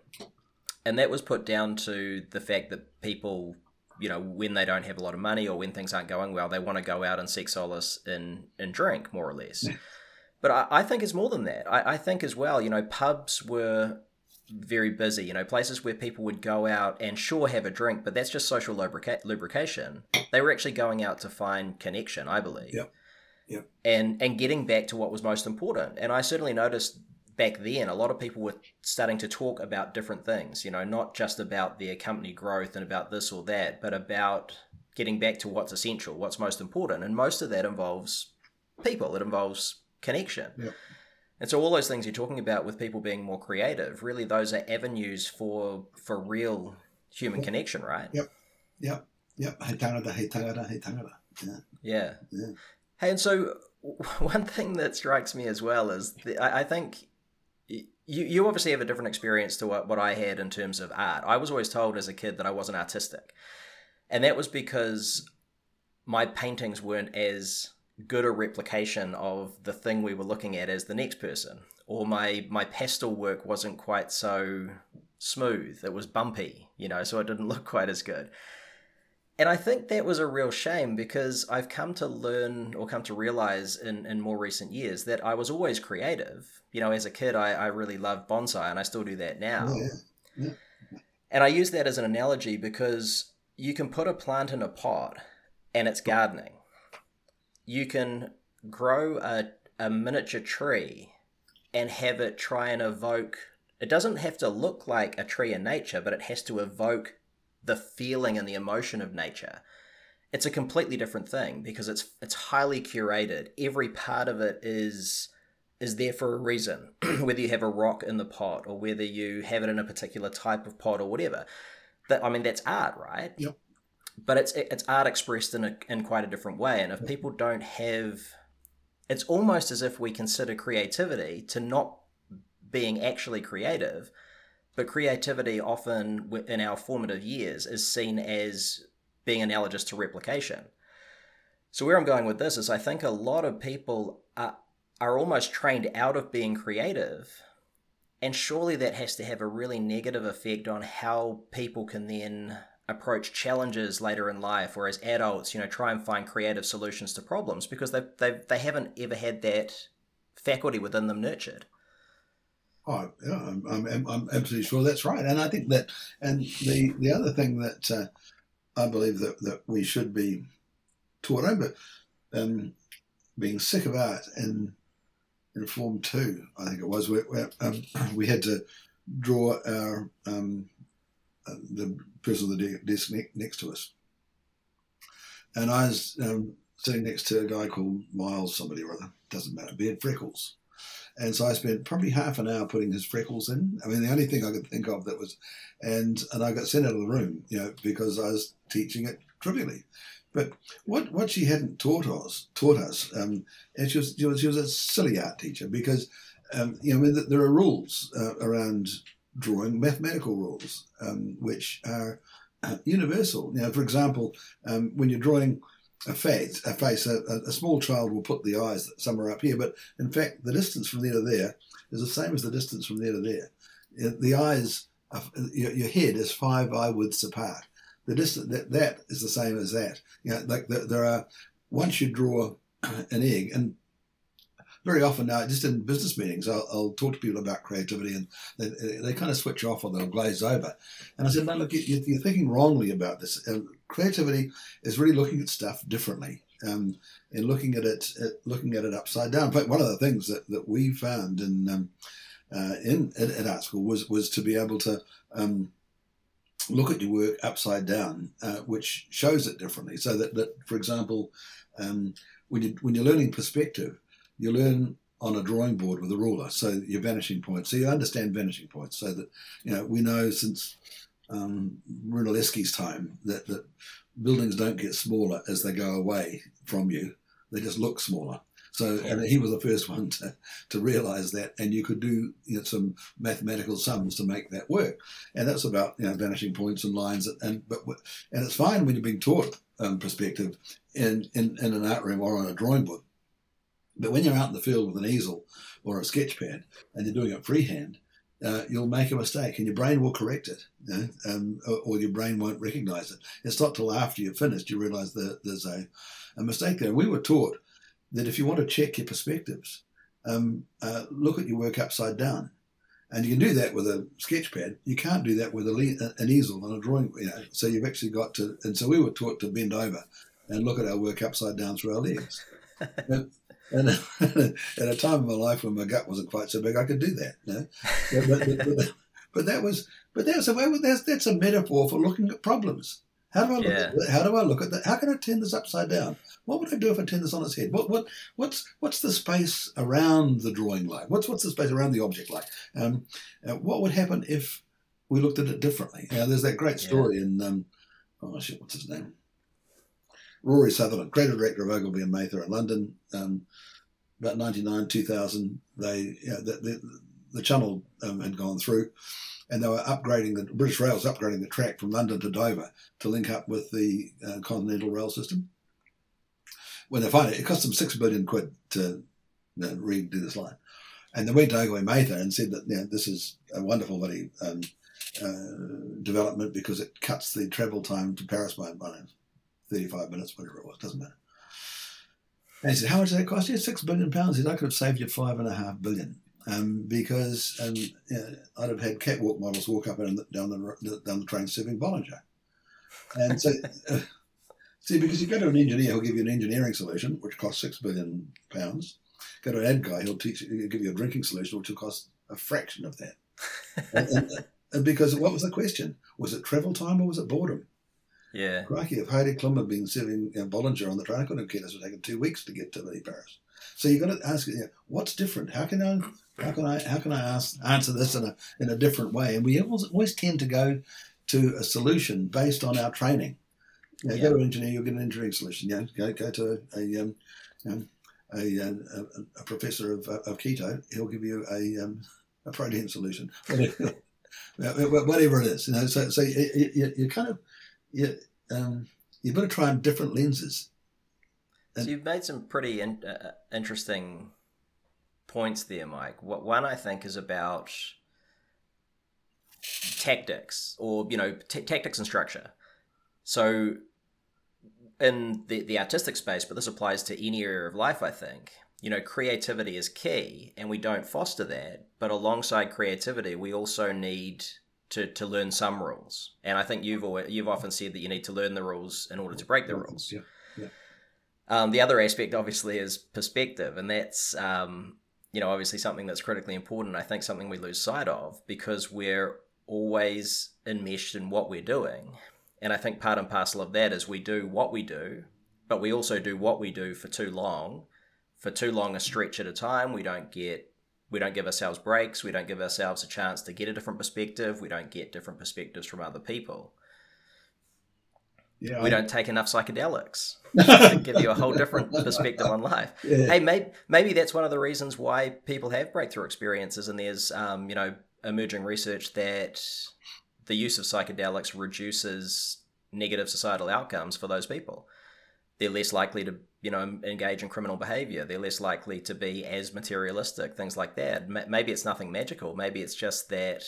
and that was put down to the fact that people you know, when they don't have a lot of money or when things aren't going well, they want to go out and seek solace in in drink, more or less. But I, I think it's more than that. I, I think as well, you know, pubs were very busy, you know, places where people would go out and sure have a drink, but that's just social lubrica- lubrication. They were actually going out to find connection, I believe. Yeah. Yep. And and getting back to what was most important. And I certainly noticed back then a lot of people were starting to talk about different things, you know, not just about their company growth and about this or that, but about getting back to what's essential, what's most important. And most of that involves people. It involves connection. Yep. And so all those things you're talking about with people being more creative, really those are avenues for for real human connection, right? Yep. Yep. Yep. He tangata, he tangata, he tangata. Yeah. Yeah. yeah. Hey, and so one thing that strikes me as well is the, I, I, think you you obviously have a different experience to what, what I had in terms of art. I was always told as a kid that I wasn't artistic. And that was because my paintings weren't as good a replication of the thing we were looking at as the next person or my my pastel work wasn't quite so smooth it was bumpy you know so it didn't look quite as good and i think that was a real shame because i've come to learn or come to realize in, in more recent years that i was always creative you know as a kid i, I really loved bonsai and i still do that now yeah. Yeah. and i use that as an analogy because you can put a plant in a pot and it's gardening you can grow a, a miniature tree and have it try and evoke. It doesn't have to look like a tree in nature, but it has to evoke the feeling and the emotion of nature. It's a completely different thing because it's it's highly curated. Every part of it is is there for a reason. whether you have a rock in the pot or whether you have it in a particular type of pot or whatever. That I mean, that's art, right? Yep. But it's it's art expressed in a, in quite a different way. And if people don't have, it's almost as if we consider creativity to not being actually creative, but creativity often in our formative years is seen as being analogous to replication. So where I'm going with this is I think a lot of people are are almost trained out of being creative. And surely that has to have a really negative effect on how people can then approach challenges later in life or as adults, you know, try and find creative solutions to problems because they they they haven't ever had that faculty within them nurtured. Oh, yeah, I'm, I'm, I'm absolutely sure that's right. And I think that, and the, the other thing that uh, I believe that, that we should be taught over, um, being sick of art and in Form 2, I think it was, where, where um, we had to draw our um, the person on the desk next to us. And I was um, sitting next to a guy called Miles, somebody or other, doesn't matter, he had freckles. And so I spent probably half an hour putting his freckles in. I mean, the only thing I could think of that was, and and I got sent out of the room, you know, because I was teaching it trivially. But what, what she hadn't taught us, taught us, um, and she was, she was, she was a silly art teacher because, um, you know, I mean, there are rules uh, around drawing, mathematical rules, um, which are uh, universal. You know, for example, um, when you're drawing a face, a face, a, a, small child will put the eyes somewhere up here, but in fact, the distance from there to there is the same as the distance from there to there. The eyes, your, your head is five eye widths apart the distance that, that is the same as that. You know, like the, there are once you draw an egg, and very often now, just in business meetings, I'll, I'll talk to people about creativity, and they, they, kind of switch off or they'll glaze over. And I said, no, look, you, are thinking wrongly about this. Um, creativity is really looking at stuff differently. Um, and looking at it, uh, looking at it upside down. But one of the things that, that we found in um, uh, in at, at, art school was was to be able to um, look at your work upside down, uh, which shows it differently. So that, that for example, um, when you when you're learning perspective, you learn on a drawing board with a ruler, so your vanishing points. So you understand vanishing points. So that you know we know since um, Brunelleschi's time that that buildings don't get smaller as they go away from you; they just look smaller. So and he was the first one to, to realize that, and you could do you know, some mathematical sums to make that work. And that's about you know, vanishing points and lines. And but and it's fine when you're being taught um, perspective in, in, in an art room or on a drawing board. But when you're out in the field with an easel or a sketch pad and you're doing it freehand, uh, you'll make a mistake and your brain will correct it, you know, um, or, or, your brain won't recognize it. It's not till after you've finished you realize that there's a, a mistake there. We were taught that if you want to check your perspectives, um, uh, look at your work upside down. And you can do that with a sketch pad. You can't do that with a, an easel and a drawing. You know, so you've actually got to, and so we were taught to bend over and look at our work upside down through our legs. and at a time in my life when my gut wasn't quite so big, I could do that. You know? but, but, but, but, that was, but that's a, that's, that's a metaphor for looking at problems. How do I look yeah. at How do I look at that? How can I turn this upside down? What would I do if I turn this on its head? What what what's what's the space around the drawing like? What's what's the space around the object like? Um, uh, what would happen if we looked at it differently? Now, there's that great story yeah. in um, oh shit, what's his name? Rory Sutherland, creative director of Ogilvy and Mather in London. Um, about 99, 2000, they you know, the, the, the channel um, had gone through and they were upgrading the British Rail was upgrading the track from London to Dover to link up with the uh, continental rail system. When they finally, it cost them six billion quid to you know, redo this line, and they went to Ogilvy Mather and said that you know, this is a wonderful bloody um, uh, development because it cuts the travel time to Paris by, by 35 minutes, whatever it was, doesn't matter. And he said, How much did that cost you? Six billion pounds. He said, I could have saved you five and a half billion um, because um, you know, I'd have had catwalk models walk up and down the down the train serving Bollinger. And so, uh, see, because you go to an engineer who'll give you an engineering solution, which costs six billion pounds, go to an ad guy, he'll teach, he'll give you a drinking solution, which will cost a fraction of that. and, and, and because what was the question? Was it travel time or was it boredom? Yeah. Crikey, if Heidi Klum had been sitting in Bollinger on the train, I couldn't have cared. It would have taken two weeks to get to the Paris. So you've got to ask, you know, what's different? How can I, how can I, how can I ask, answer this in a in a different way? And we always, always tend to go to a solution based on our training. You know, Yeah. Go to an engineer, you'll get an engineering solution. You know, go go to a um, um, a, a, a professor of, of keto, he'll give you a um, a protein solution. Whatever it is, you know. So so you, you, you kind of you um, you've got to try on different lenses. So you've made some pretty in, uh, interesting points there, Mike. What one I think is about tactics, or you know, t- tactics and structure. So in the the artistic space, but this applies to any area of life. I think you know, creativity is key, and we don't foster that. But alongside creativity, we also need to, to learn some rules. And I think you've always, you've often said that you need to learn the rules in order to break the rules. Yeah. Um, the other aspect, obviously, is perspective, and that's um, you know obviously something that's critically important. I think something we lose sight of because we're always enmeshed in what we're doing, and I think part and parcel of that is we do what we do, but we also do what we do for too long, for too long a stretch at a time. We don't get we don't give ourselves breaks. We don't give ourselves a chance to get a different perspective. We don't get different perspectives from other people. Yeah, We don't take enough psychedelics to give you a whole different perspective on life. Yeah. Hey, maybe maybe that's one of the reasons why people have breakthrough experiences, and there's um, you know emerging research that the use of psychedelics reduces negative societal outcomes for those people. They're less likely to you know engage in criminal behavior. They're less likely to be as materialistic, things like that. Ma- Maybe it's nothing magical. Maybe it's just that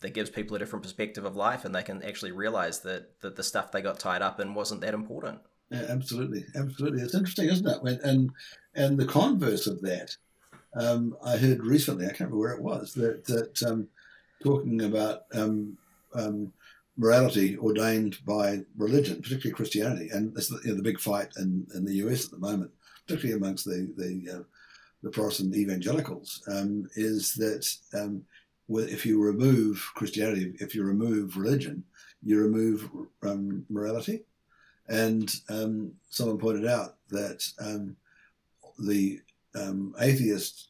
that gives people a different perspective of life, and they can actually realize that that the stuff they got tied up in wasn't that important. Yeah, absolutely, absolutely. It's interesting, isn't it? And and the converse of that, um, I heard recently. I can't remember where it was that that um, talking about um, um, morality ordained by religion, particularly Christianity, and this is you know, the big fight in, in the US at the moment, particularly amongst the the, uh, the Protestant evangelicals, um, is that um, if you remove Christianity, if you remove religion, you remove um, morality. And um, someone pointed out that um, the um, atheist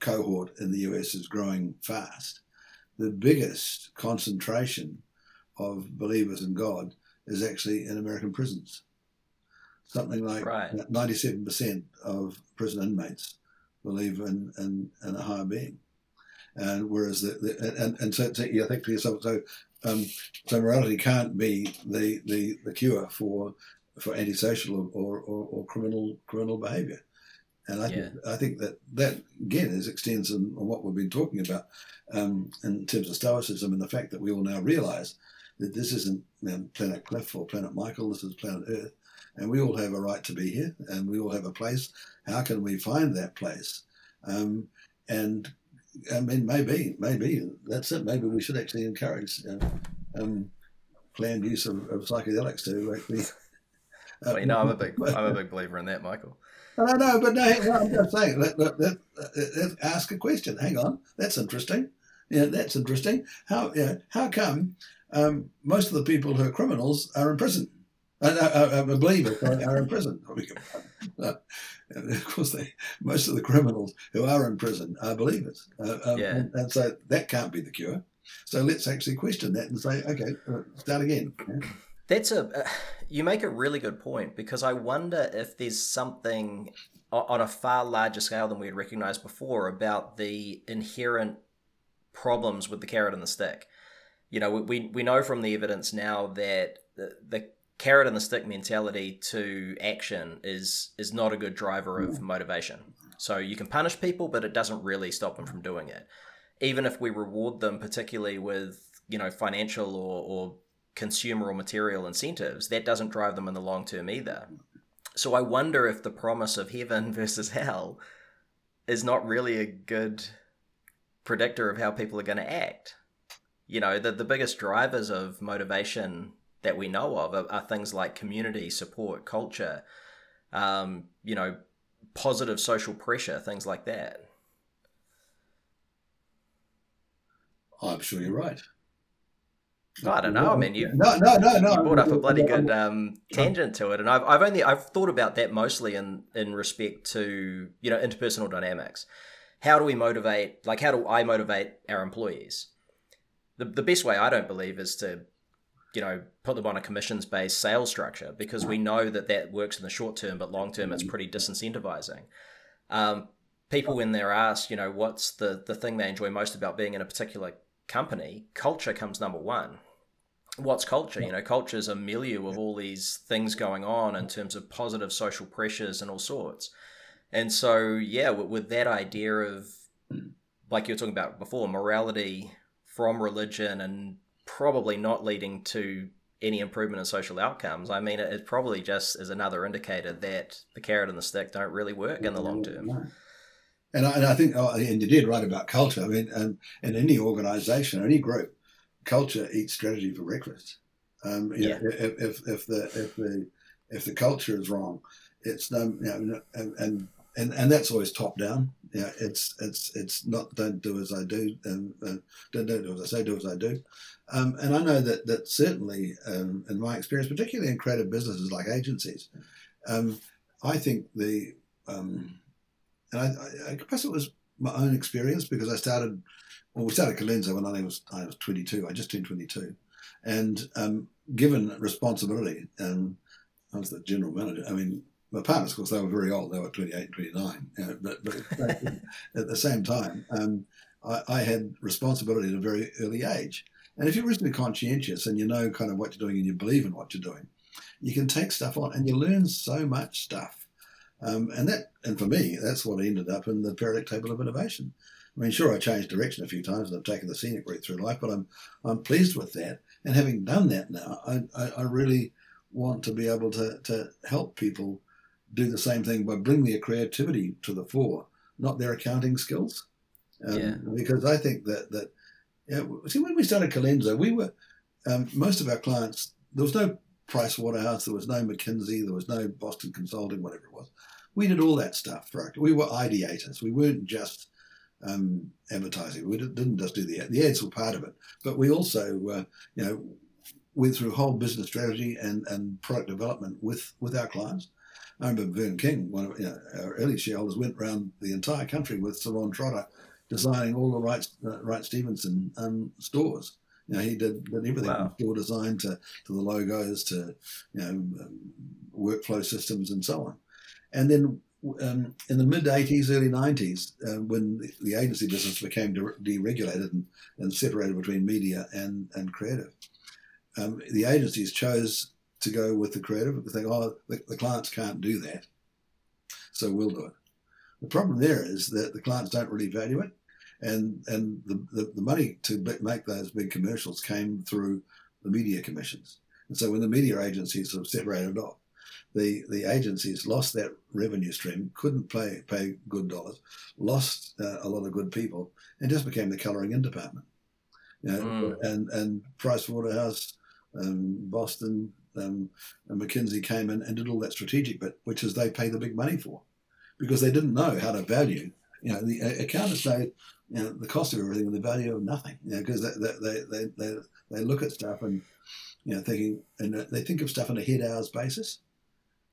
cohort in the US is growing fast. The biggest concentration of believers in God is actually in American prisons. Something like Right. 97% of prison inmates believe in, in, in a higher being. And whereas the, the and, and so, so you think to yourself, so um, so morality can't be the, the, the cure for for antisocial or, or, or criminal criminal behaviour. And I think I think that that again is extends on, on what we've been talking about um, in terms of stoicism and the fact that we all now realise that this isn't planet Cliff or planet Michael. This is planet Earth, and we all have a right to be here, and we all have a place. How can we find that place? Um, and I mean, maybe, maybe that's it. Maybe we should actually encourage uh, um, planned use of, of psychedelics to actually. Uh, Well, you know, I'm a big I'm a big believer in that, Michael. No, no, but no, no I'm just saying. Let, let, let, ask a question. Hang on, that's interesting. Yeah, that's interesting. How yeah, how come um, most of the people who are criminals are in prison? Uh, uh, uh, believers are, are in prison. Uh, and of course, they most of the criminals who are in prison are believers, uh, um, Yeah. and, and so that can't be the cure. So let's actually question that and say, okay, uh, start again. Yeah. That's a uh, you make a really good point because I wonder if there's something on a far larger scale than we had recognized before about the inherent problems with the carrot and the stick. You know, we we know from the evidence now that the, the carrot and the stick mentality to action is is not a good driver of motivation. So you can punish people, but it doesn't really stop them from doing it. Even if we reward them, particularly with you know financial or, or consumer or material incentives, that doesn't drive them in the long term either. So I wonder if the promise of heaven versus hell is not really a good predictor of how people are going to act. You know, the, the biggest drivers of motivation that we know of are, are things like community, support, culture, um, you know, positive social pressure, things like that. I'm sure you're right. I don't know. I mean, you no, no, no, no. You brought up a bloody good um, tangent to it, and I've, I've only I've thought about that mostly in in respect to you know interpersonal dynamics. How do we motivate? Like, how do I motivate our employees? The the best way I don't believe is to you know put them on a commissions based sales structure because we know that that works in the short term, but long term it's mm. pretty disincentivizing. Um, people when they're asked, you know, what's the the thing they enjoy most about being in a particular company, culture comes number one. What's culture? You know, culture is a milieu of all these things going on in mm. terms of positive social pressures and all sorts. And so, yeah, with, with that idea of, mm. like you were talking about before, morality from religion and probably not leading to any improvement in social outcomes. I mean, it, it probably just is another indicator that the carrot and the stick don't really work in the long term. And I, and I think, oh, and you did write about culture. I mean, and in any organization, any group, culture eats strategy for breakfast. Um, yeah. Know, if, if, if the if the if the culture is wrong, it's no, you know, and, and and and that's always top down. Yeah, it's it's it's not don't do as I do and uh, don't, don't do as I say, do as I do. Um, and I know that that certainly um, in my experience, particularly in creative businesses like agencies, um, I think the um, and I, I, guess it was my own experience because I started, well, we started Colenso when I was I was 22. I just turned 22, and um, given responsibility, I was the general manager. I mean, my partners, of course, they were very old. They were 28 and 29. You know, but, but at the same time, um, I, I, had responsibility at a very early age. And if you're reasonably conscientious and you know kind of what you're doing and you believe in what you're doing, you can take stuff on and you learn so much stuff um, and that, and for me, that's what ended up in the periodic table of innovation. I mean, sure, I changed direction a few times and I've taken the scenic route through life, but I'm I'm pleased with that. And having done that now, I, I, I really want to be able to, to help people do the same thing by bringing their creativity to the fore, not their accounting skills. Um, yeah. Because I think that that yeah, see when we started Colenso, we were um, most of our clients. There was no Price Waterhouse, there was no McKinsey, there was no Boston Consulting, whatever it was. We did all that stuff. Right? We were ideators. We weren't just um, advertising. We didn't just do the ad. The ads were part of it, but we also, uh, you know, went through whole business strategy and, and product development with, with our clients. I remember Vern King, one of you know, our early shareholders, went around the entire country with Sir Ron Trotter, designing all the Wright, uh, Wright Stephenson um, stores. You know, he did, did everything wow. from store design to, to the logos to you know um, workflow systems and so on. And then um, in the mid 80s, early 90s, uh, when the, the, agency business became de- deregulated and, and, separated between media and, and creative, um, the agencies chose to go with the creative they oh, the, the, clients can't do that, so we'll do it. The problem there is that the clients don't really value it, and and the, the, the money to make those big commercials came through the media commissions. And so when the media agencies sort of separated off, the, the agencies lost that revenue stream, couldn't pay, pay good dollars, lost uh, a lot of good people, and just became the colouring in department. You know, mm. and, and Price Waterhouse, um, Boston, um, and McKinsey came in and did all that strategic bit, which is they pay the big money for, because they didn't know how to value. You know, the accountants know, you know the cost of everything and the value of nothing. You know, because they, they, they, they, they look at stuff and you know thinking and they think of stuff on a head hours basis.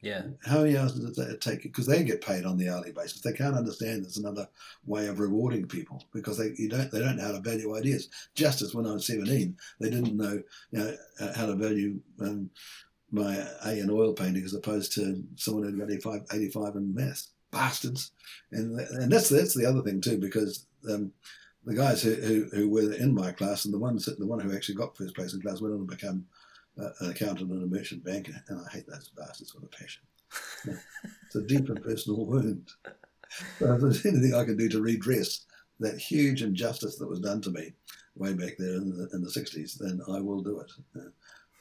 Yeah. How many hours does it take? Because they get paid on the hourly basis. They can't understand there's another way of rewarding people because they you don't they don't know how to value ideas. Just as when I was 17, they didn't know you know uh, how to value um, my A in oil painting as opposed to someone who got 85, 85 in maths. Bastards. And and that's that's the other thing too because um, the guys who, who, who were in my class and the ones the one who actually got first place in class went on to become an accountant and a merchant banker, and I hate those bastards with a passion. it's a deep and personal wound. But if there's anything I can do to redress that huge injustice that was done to me way back there in the, in the 60s, then I will do it.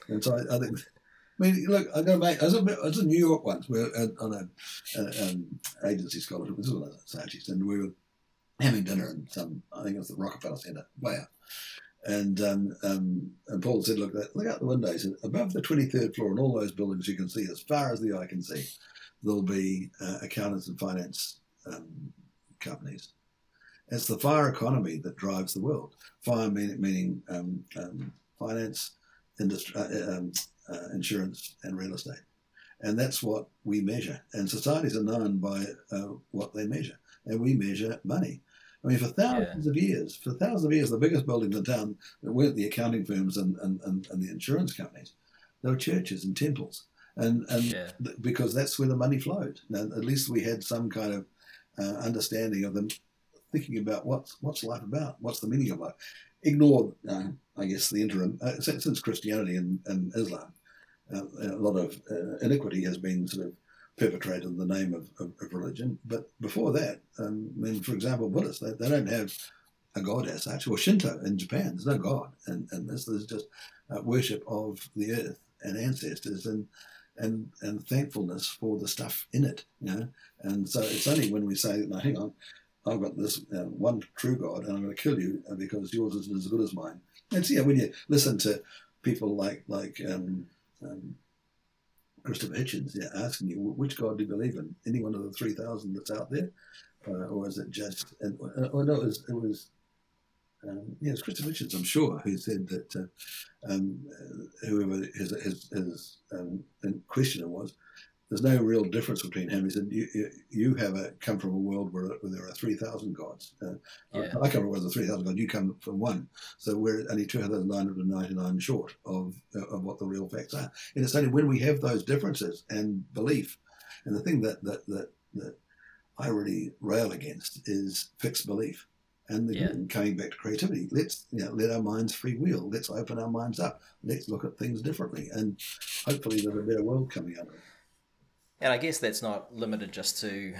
And so I, I think, I mean, look, going to make, I was, I was in New York once we were on an a um, agency scholarship, this was a and we were having dinner in some, I think it was the Rockefeller Center, way out. And um, um, and Paul said, look, look out the windows. Above the 23rd floor and all those buildings you can see, as far as the eye can see, there'll be uh, accountants and finance um, companies. It's the fire economy that drives the world. Fire meaning, um, um, finance, industry, uh, um, uh, insurance, and real estate. And that's what we measure. And societies are known by uh, what they measure. And we measure money. I mean, for thousands yeah. of years, for thousands of years, the biggest buildings in town weren't the accounting firms and, and, and, and the insurance companies. They were churches and temples. And, and yeah. th- because that's where the money flowed. Now, at least we had some kind of uh, understanding of them thinking about what's, what's life about? What's the meaning of life? Ignore, uh, I guess, the interim, uh, since, since Christianity and, and Islam, uh, a lot of uh, iniquity has been sort of perpetrated in the name of, of, of religion. But before that, um, I mean, for example, Buddhists, they, they don't have a god as such, or Shinto in Japan, there's no god. And, and this is just uh, worship of the earth and ancestors and, and, and thankfulness for the stuff in it, you know. And so it's only when we say, no, hang on, I've got this uh, one true God and I'm going to kill you because yours isn't as good as mine. And so, yeah, when you listen to people like, like um, um, Christopher Hitchens yeah, asking you, which God do you believe in? Any one of the 3,000 that's out there? Uh, or is it just, and, uh, oh no, it was, it was um, yeah, it's Christopher Hitchens, I'm sure, who said that uh, um, whoever his, his, his um, questioner was, there's no real difference between him. He said, "You you have a, come from a world where, where there are three thousand gods. Uh, yeah. I, I come from where there's three thousand gods. You come from one, so we're only two thousand nine hundred ninety nine short of uh, of what the real facts are. And it's only when we have those differences and belief, and the thing that that that, that I really rail against is fixed belief. And the, yeah. coming back to creativity, let's you know, let our minds free wheel. Let's open our minds up. Let's look at things differently, and hopefully there's a better world coming out of it. And I guess that's not limited just to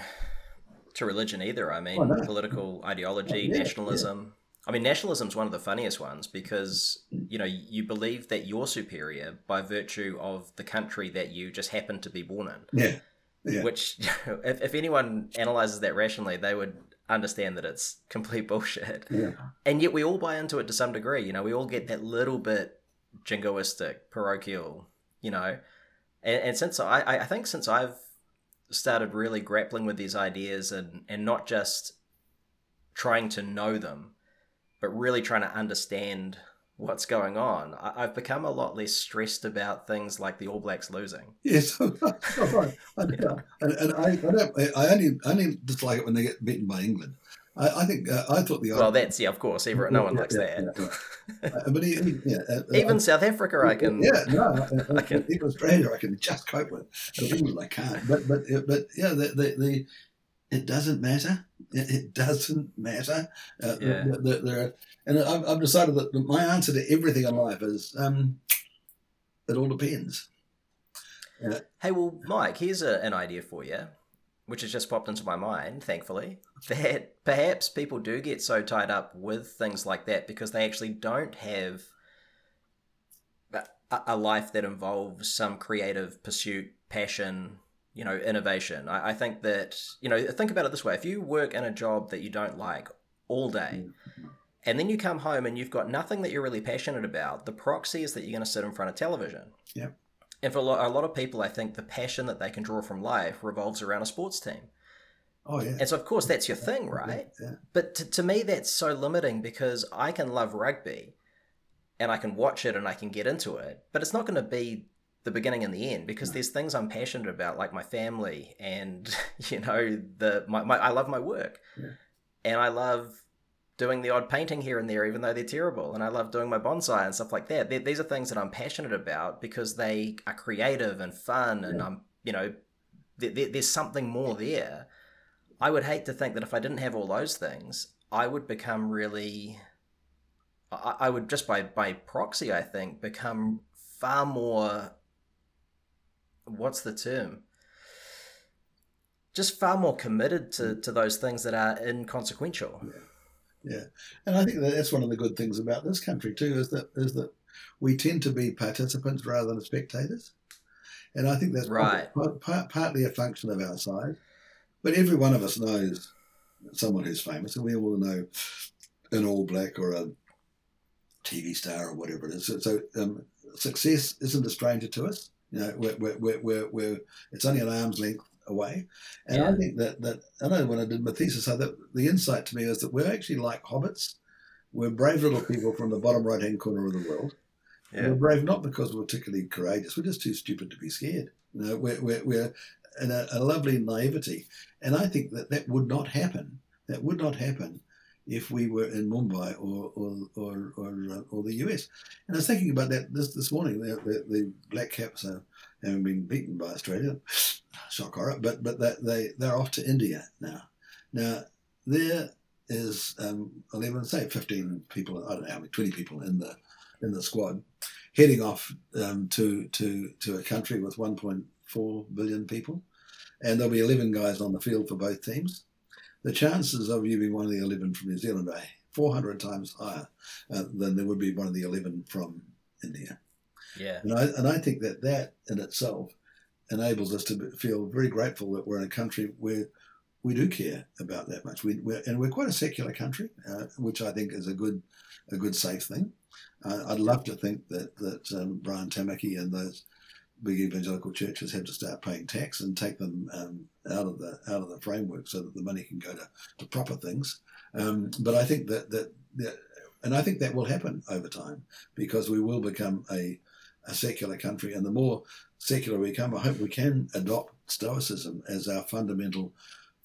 to religion either. I mean, oh, no. political ideology, oh, yeah, nationalism. Yeah. I mean, nationalism is one of the funniest ones because you know you believe that you're superior by virtue of the country that you just happen to be born in. Yeah. yeah. Which, if, if anyone analyzes that rationally, they would understand that it's complete bullshit. Yeah. And yet we all buy into it to some degree. You know, we all get that little bit jingoistic, parochial. You know, and, and since I, I think since I've started really grappling with these ideas and, and not just trying to know them, but really trying to understand what's going on, I, have become a lot less stressed about things like the All Blacks losing. Yes, right. and, yeah. and, and I, I, don't, I only only dislike it when they get beaten by England. I, I think uh, I thought the well, that's yeah, of course, everyone, no one yeah, likes yeah, that. Yeah, uh, but he, he, yeah, uh, even South Africa, I can. Yeah, no, I, can. Even Australia, I can just cope with. England, I can't. But but but yeah, the the, the it doesn't matter. It, it doesn't matter. Uh, yeah. The, the, the, and I've, I've, decided that my answer to everything in life is um, it all depends. Hey, well, Mike, here's a, an idea for you which has just popped into my mind, thankfully, that perhaps people do get so tied up with things like that because they actually don't have a life that involves some creative pursuit, passion, you know, innovation. I, I, think that, you know, think about it this way if you work in a job that you don't like all day, mm. and then you come home and you've got nothing that you're really passionate about, the proxy is that you're going to sit in front of television. Yeah. And for a lot, a lot of people, I think the passion that they can draw from life revolves around a sports team. Oh yeah. And so of course that's your thing, right? Yeah. yeah. But to, to me that's so limiting because I can love rugby and I can watch it and I can get into it, but it's not going to be the beginning and the end because no. there's things I'm passionate about like my family and you know the my, my I love my work. Yeah. And I love doing the odd painting here and there, even though they're terrible. And I love doing my bonsai and stuff like that. They're, these are things that I'm passionate about because they are creative and fun, and I'm, you know, there's something more there. I would hate to think that if I didn't have all those things, I would become really. I, I would just by by proxy, I think, become far more. What's the term? Just far more committed to, mm. to those things that are inconsequential. Yeah yeah, and I think that that's one of the good things about this country too is that is that we tend to be participants rather than spectators, and I think that's right. Part, part, partly a function of our size. But every one of us knows someone who's famous, and we all know an All Black or a TV star or whatever it is. So, so um, success isn't a stranger to us. You know, we're, we're, we're, we're, we're it's only an arm's length away. And Yeah. I think that, that I know when I did my thesis, I that the insight to me is that we're actually like hobbits. We're brave little people from the bottom right hand corner of the world. Yeah. We're brave not because we're particularly courageous. We're just too stupid to be scared. You know, we're, we're, we're in a, a lovely naivety. And I think that that would not happen. That would not happen if we were in Mumbai or or or, or, uh, or the US. And I was thinking about that this, this morning. The, the, the Black Caps are, haven't been beaten by Australia. Shock horror. But, but that they, they're off to India now. Now, there is um, 11, say 15 people, I don't know how many, 20 people in the in the squad, heading off um, to to to a country with 1.4 billion people, and there'll be 11 guys on the field for both teams. The chances of you being one of the 11 from New Zealand are 400 times higher uh, than there would be one of the 11 from India. Yeah. And I, and I think that that in itself enables us to feel very grateful that we're in a country where we do care about that much. We, we're, and we're quite a secular country, uh, which I think is a good, a good safe thing. Uh, I'd love to think that that um, Brian Tamaki and those big evangelical churches have to start paying tax and take them um, out of the out of the framework so that the money can go to, to proper things. Um, but I think that, that that and I think that will happen over time because we will become a a secular country, and the more secular we become, I hope we can adopt Stoicism as our fundamental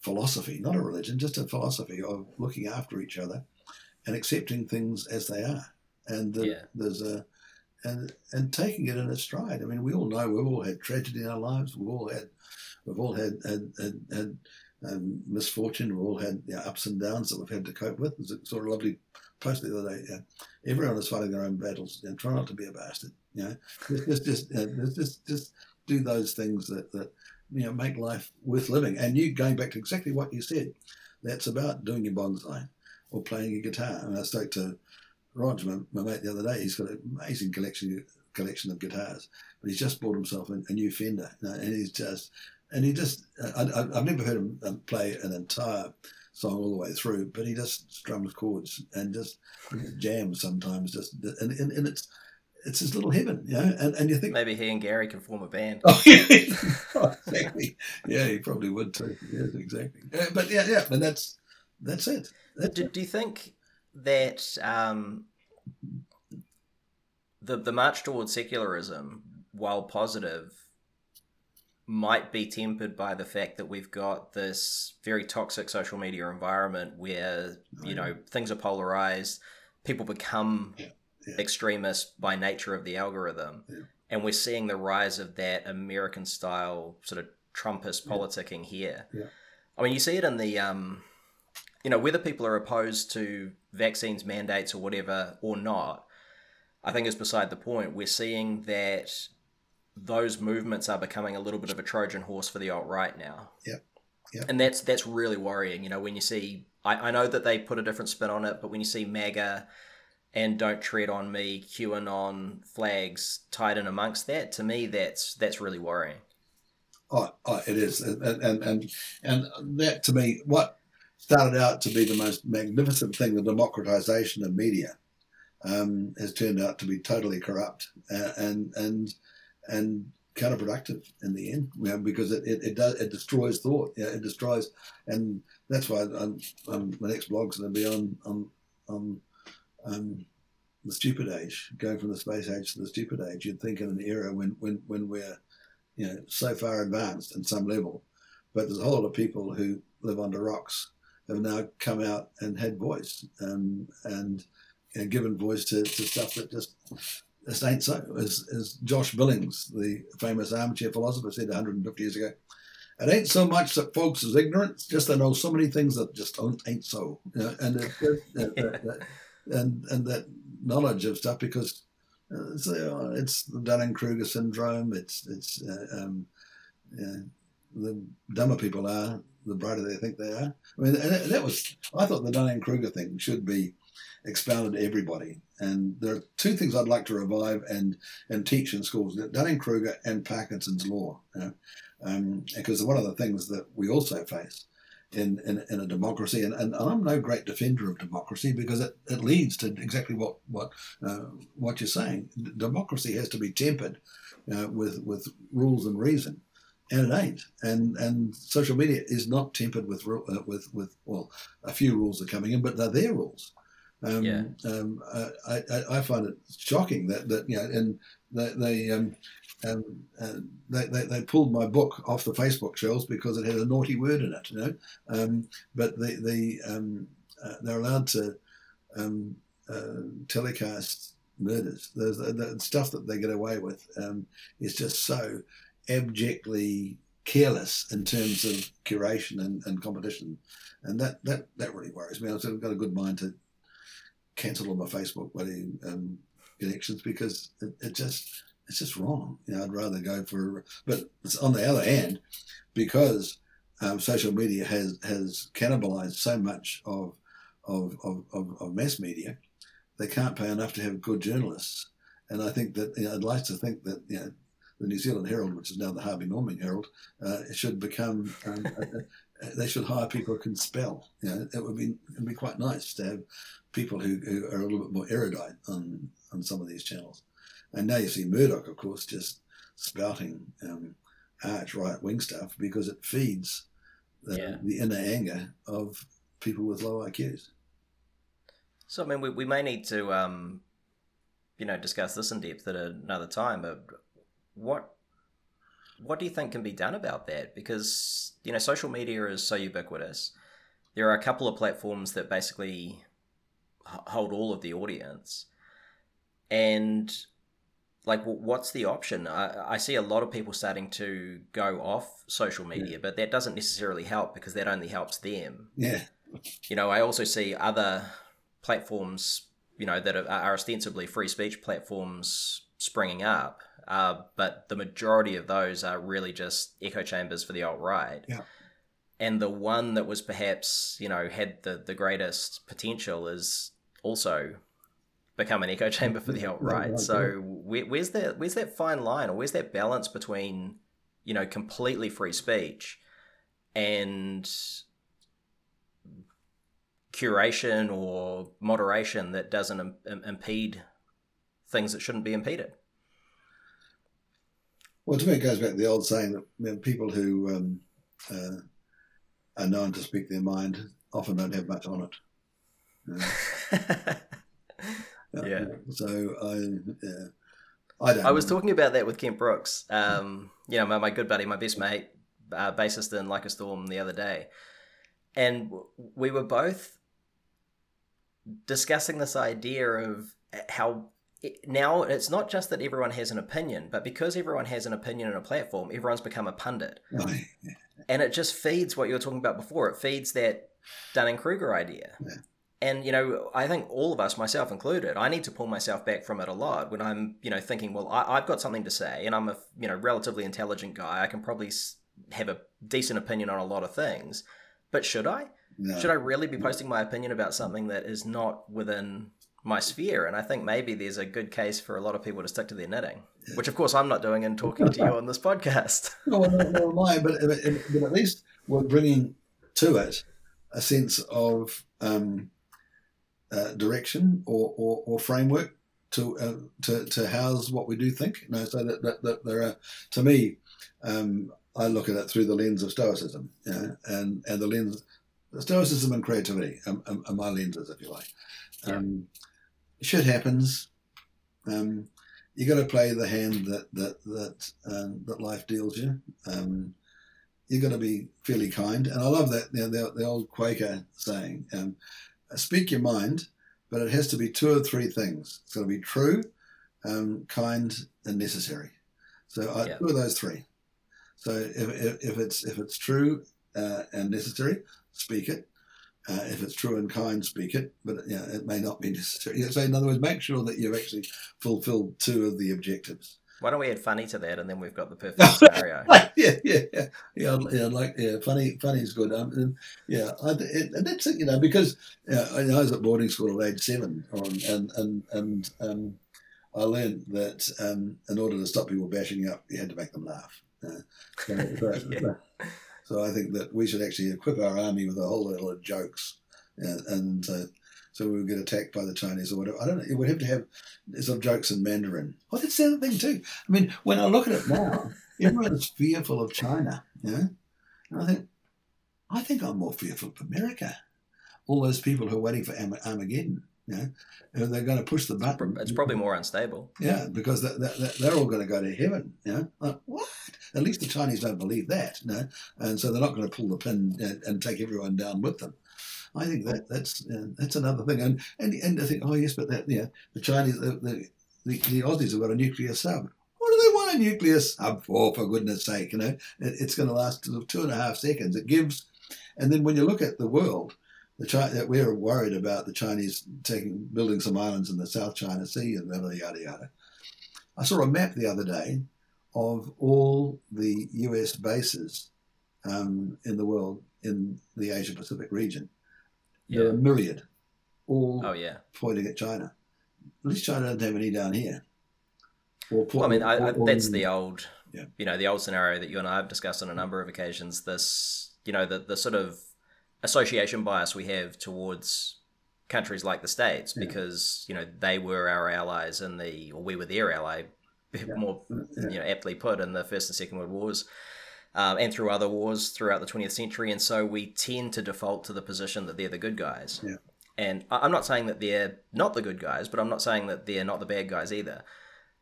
philosophy, not a religion, just a philosophy of looking after each other and accepting things as they are. And the, Yeah. there's a and and taking it in its stride. I mean, we all know we've all had tragedy in our lives. We've all had we've all had had, had, had um, misfortune. We've all had you know, ups and downs that we've had to cope with. There's a sort of lovely post the other day. Yeah, everyone is fighting their own battles. And try not to be a bastard. You know, just just just, uh, just just do those things that that you know make life worth living. And you going back to exactly what you said, that's about doing your bonsai or playing your guitar. And I spoke to Rog, my, my mate, the other day. He's got an amazing collection collection of guitars, but he's just bought himself a, a new Fender, you know, and he's just and he just I, I've never heard him um, play an entire song all the way through, but he just strums chords and just jams sometimes. Just and, and, and it's it's his little heaven, you know. And, and you think, Maybe he and Gary can form a band. oh, yeah, exactly, yeah, he probably would too. Yeah, exactly. Yeah, but yeah, yeah, but that's that's it. That's Do, do you think that um, the the march towards secularism, while positive, might be tempered by the fact that we've got this very toxic social media environment where Oh, you know things are polarized, people become Yeah, yeah. extremist by nature of the algorithm, Yeah. and we're seeing the rise of that American style sort of Trumpist Yeah. politicking here. Yeah. I mean, you see it in the um, you know, whether people are opposed to vaccines, mandates, or whatever or not, I think is beside the point. We're seeing that those movements are becoming a little bit of a Trojan horse for the alt right now. Yep. Yep. And that's that's really worrying. You know, when you see, I, I know that they put a different spin on it, but when you see MAGA and Don't Tread on Me, QAnon flags tied in amongst that, to me, that's that's really worrying. Oh, oh, it is, and and and and that to me, what started out to be the most magnificent thing, the democratization of media, um, has turned out to be totally corrupt uh, and and and counterproductive in the end, you know, because it, it, it does it destroys thought, you know, it destroys, and that's why I'm, I'm, my next blog's going to be on on on um, the stupid age, going from the space age to the stupid age. You'd think in an era when when when we're you know, so far advanced in some level. But there's a whole lot of people who live under rocks have now come out and had voice um, and know, given voice to, to stuff that just just ain't so. As, as Josh Billings, the famous armchair philosopher, said 150 years ago, it ain't so much that folks is ignorant, just they know so many things that just don't, ain't so. You know, and, it, it, it, and and that knowledge of stuff because uh, it's, uh, it's the Dunning Kruger syndrome. It's it's uh, um, yeah, the dumber people are, the brighter they think they are. I mean, that was I thought the Dunning Kruger thing should be expounded to everybody. And there are two things I'd like to revive and and teach in schools: Dunning Kruger and Parkinson's law. You know? um, because one of the things that we also face in, in, in a democracy, and, and I'm no great defender of democracy because it, it leads to exactly what what uh, what you're saying. Democracy has to be tempered uh, with with rules and reason, and it ain't. And and social media is not tempered with uh, with with well, a few rules are coming in, but they're their rules. Um, Yeah. um, I, I, I find it shocking that, that you know, and they they, um, um, uh, they, they they pulled my book off the Facebook shelves because it had a naughty word in it, you know. Um, but the the um, uh, they're allowed to um, uh, telecast murders. There's the, the stuff that they get away with um, is just so abjectly careless in terms of curation and, and competition, and that, that that really worries me. I've got a good mind to cancel all my Facebook bloody um, connections because it, it just it's just wrong. You know, I'd rather go for. But on the other hand, because um, social media has has cannibalized so much of of, of, of of mass media, they can't pay enough to have good journalists. And I think that you know, I'd like to think that you know, the New Zealand Herald, which is now the Harvey Norman Herald, uh, should become. Um, they should hire people who can spell. You know, it would be it would be quite nice to have people who, who are a little bit more erudite on on some of these channels. And now you see Murdoch, of course, just spouting um, arch right wing stuff because it feeds the, Yeah. the inner anger of people with low IQs. So I mean, we, we may need to, um, you know, discuss this in depth at another time. But what what do you think can be done about that? Because you know, social media is so ubiquitous. There are a couple of platforms that basically hold all of the audience, and like, what's the option? I, I see a lot of people starting to go off social media, but that doesn't necessarily help because that only helps them Yeah, you know, I also see other platforms, you know, that are ostensibly free speech platforms springing up, uh, but the majority of those are really just echo chambers for the alt right. Yeah. And the one that was perhaps, you know, had the, the greatest potential is also become an echo chamber for the alt right. So where, where's that where's that fine line, or where's that balance between, you know, completely free speech and curation or moderation that doesn't Im- impede things that shouldn't be impeded. Well, to me, it goes back to the old saying that you know, people who um, uh, are known to speak their mind often don't have much on it. Uh, Yeah. So I, yeah, I don't. I was know. talking about that with Kent Brooks, um, you know, my, my good buddy, my best mate, uh, bassist in Like a Storm the other day. And we were both discussing this idea of how it, now it's not just that everyone has an opinion, but because everyone has an opinion on a platform, everyone's become a pundit. And it just feeds what you were talking about before. It feeds that Dunning Kruger idea. Yeah. And you know, I think all of us, myself included, I need to pull myself back from it a lot when I'm, you know, thinking, well, I, I've got something to say, and I'm a, you know, relatively intelligent guy. I can probably have a decent opinion on a lot of things, but should I? No. Should I really be posting my opinion about something that is not within my sphere? And I think maybe there's a good case for a lot of people to stick to their knitting, which of course I'm not doing and talking to you on this podcast. No, no, no, no, but, but, at least we're bringing to it a sense of um, uh, direction or, or, or framework to, uh, to to house what we do think. You know, so that, that, that there are, to me, um, I look at it through the lens of Stoicism, you know, and and the lens, Stoicism and creativity are, are, are my lenses, if you like. Um, Shit happens. Um, you got to play the hand that that that um, that life deals you. Um, you got to be fairly kind, and I love that you know, the, the old Quaker saying: um, "Speak your mind, but it has to be two or three things. It's got to be true, um, kind, and necessary. So I, Yeah. two of those three. So if, if, if it's if it's true uh, and necessary, speak it. Uh, if it's true and kind, speak it, but yeah, it may not be necessary. So, in other words, make sure that you've actually fulfilled two of the objectives. Why don't we add funny to that, and then we've got the perfect scenario. yeah, yeah, yeah, yeah. Yeah, like yeah, funny, funny is good. Um, and, yeah, I, it, and that's it, you know, because yeah, I, I was at boarding school at age seven, on, and and and um, I learned that um, in order to stop people bashing up, you had to make them laugh. Uh, so- Yeah. so- I think that we should actually equip our army with a whole lot of jokes, and, and uh, so we would get attacked by the Chinese or whatever. I don't know. It would have to have some jokes in Mandarin. Oh, that's the other thing too. I mean, when I look at it now, everyone's fearful of China. You know? And I think, I think I'm more fearful of America. All those people who are waiting for Armageddon. Know, they're going to push the button. It's probably more unstable. Yeah, because they're all going to go to heaven. You know, like, what? At least the Chinese don't believe that. You know? and so they're not going to pull the pin and, take everyone down with them. I think that that's uh, that's another thing. And and and I think, oh yes, but that yeah, the Chinese, the the, the, the Aussies have got a nuclear sub. What do they want a nuclear sub for? For goodness' sake, you know, it, it's going to last two and a half seconds. It gives, and then when you look at the world, the China, we're worried about the Chinese taking building some islands in the South China Sea and yada yada yada. I saw a map the other day of all the U.S. bases um, in the world in the Asia Pacific region, yeah. There are a myriad, all oh, yeah. pointing at China. At least China doesn't have any down here. Or, well, I mean, I, I, that's the old, yeah. you know, the old scenario that you and I have discussed on a number of occasions. This, you know, the the sort of association bias we have towards countries like the states yeah. because you know they were our allies in the, or we were their ally, more you know aptly put in the first and second world wars um, and through other wars throughout the 20th century. And so we tend to default to the position that they're the good guys. Yeah. And I'm not saying that they're not the good guys, but I'm not saying that they're not the bad guys either.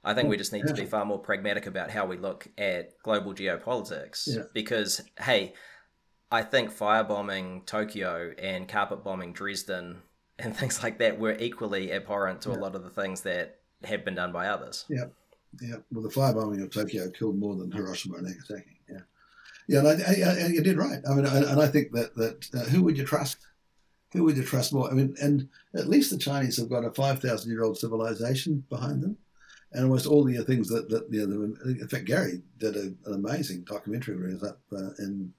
I think we just need to be far more pragmatic about how we look at global geopolitics. Yeah. Because, hey, I think firebombing Tokyo and carpet bombing Dresden and things like that were equally abhorrent to yeah. a lot of the things that have been done by others. Yeah. Yeah. Well, the firebombing of Tokyo killed more than Hiroshima and Nagasaki. Yeah. Yeah, and I, I, I, you did right. I mean, and, and I think that that uh, who would you trust? Who would you trust more? I mean, and at least the Chinese have got a five thousand year old civilization behind them, and almost all the things that that you know. In fact, Gary did a, an amazing documentary where he was up uh, in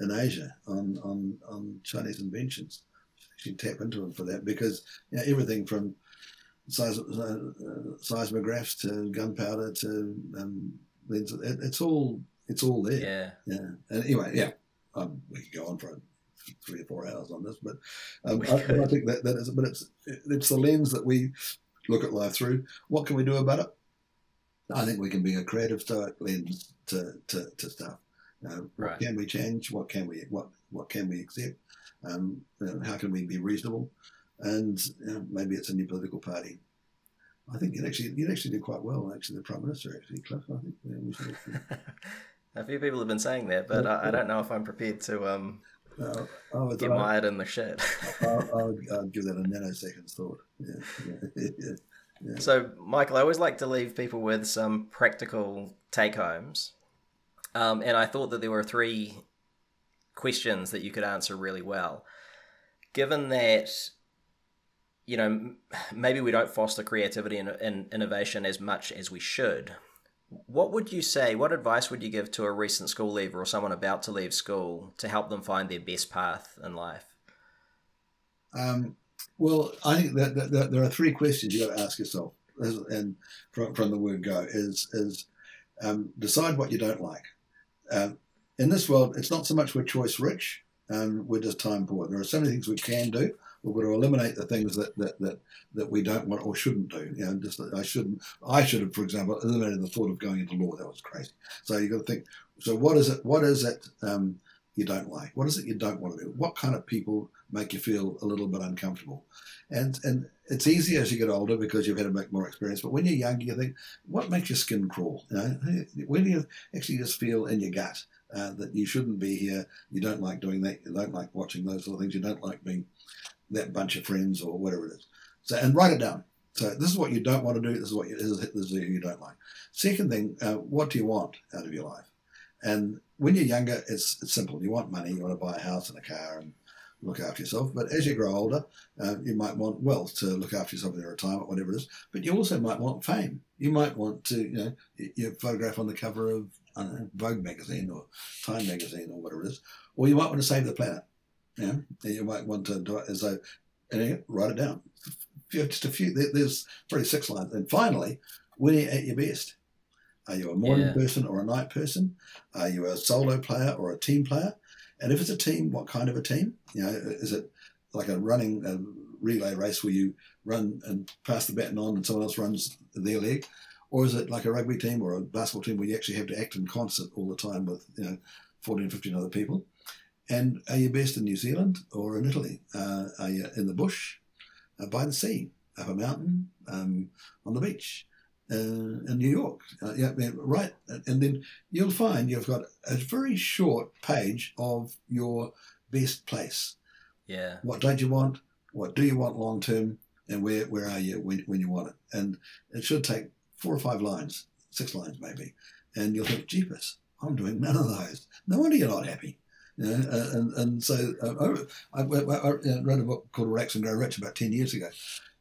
in Asia on on on Chinese inventions. You should tap into them for that because you know, everything from seis, uh, seismographs to gunpowder to um, it, it's all it's all there. Yeah. Yeah. And anyway, yeah, um, we could go on for three or four hours on this, but um, I, I, think that that is, but it's it's the lens that we look at life through. What can we do about it? I think we can be a creative stoic lens to to, to stuff. Uh, right. What can we change? What can we what what can we accept? Um, know, how can we be reasonable? And know, maybe it's a new political party. I think it actually you actually did quite well. Actually, the prime minister actually, Cliff. I think yeah. A few people have been saying that, but I, I don't know if I'm prepared to um, uh, would, get mired in the shit. I, I, would, I'd give that a nanosecond's thought. Yeah, yeah, yeah, So, Michael, I always like to leave people with some practical take homes. Um, and I thought that there were three questions that you could answer really well. Given that, you know, maybe we don't foster creativity and, and innovation as much as we should, what would you say? What advice would you give to a recent school leaver or someone about to leave school to help them find their best path in life? Um, well, I think that, that, that, there are three questions you got to ask yourself, and from, from the word go is is um, decide what you don't like. Um, in this world, it's not so much we're choice rich, um, we're just time poor. There are so many things we can do, We've got to eliminate the things that, that, that, that we don't want or shouldn't do. You know, just I shouldn't. I should have, for example, eliminated the thought of going into law. That was crazy. So you've got to think. So what is it? What is it um, you don't like? What is it you don't want to do? What kind of people make you feel a little bit uncomfortable? And and it's easy as you get older because you've had to make more experience. But when you're young, you think, what makes your skin crawl? You know, when you actually just feel in your gut uh, that you shouldn't be here? You don't like doing that. You don't like watching those sort of things. You don't like being that bunch of friends or whatever it is. So and write it down. So this is what you don't want to do. This is what you, this is who you don't like. Second thing, uh, what do you want out of your life? And when you're younger, it's, it's simple. You want money. You want to buy a house and a car and look after yourself. But as you grow older, uh, you might want wealth to look after yourself in your retirement, whatever it is. But you also might want fame. You might want to, you know, your photograph on the cover of know, Vogue magazine or Time magazine or whatever it is. Or you might want to save the planet. Yeah, you might want to do it as a, and write it down. Just a few. There's probably six lines. And finally, when you're at your best, are you a morning yeah. person or a night person? Are you a solo player or a team player? And if it's a team, what kind of a team? You know, is it like a running a relay race where you run and pass the baton on and someone else runs their leg? Or is it like a rugby team or a basketball team where you actually have to act in concert all the time with, you know, 14, 15 other people? And are you best in New Zealand or in Italy? Uh, are you in the bush, uh, by the sea, up a mountain, um, on the beach? Uh, in New York, uh, yeah, right, and then you'll find you've got a very short page of your best place. Yeah. What don't you want? What do you want long term? And where where are you when, when you want it? And it should take four or five lines, six lines maybe, and you'll think, jeepers, I'm doing none of those. No wonder you're not happy. You know, uh, and and so uh, I, I, I, wrote a book called Relax and Grow Rich about ten years ago,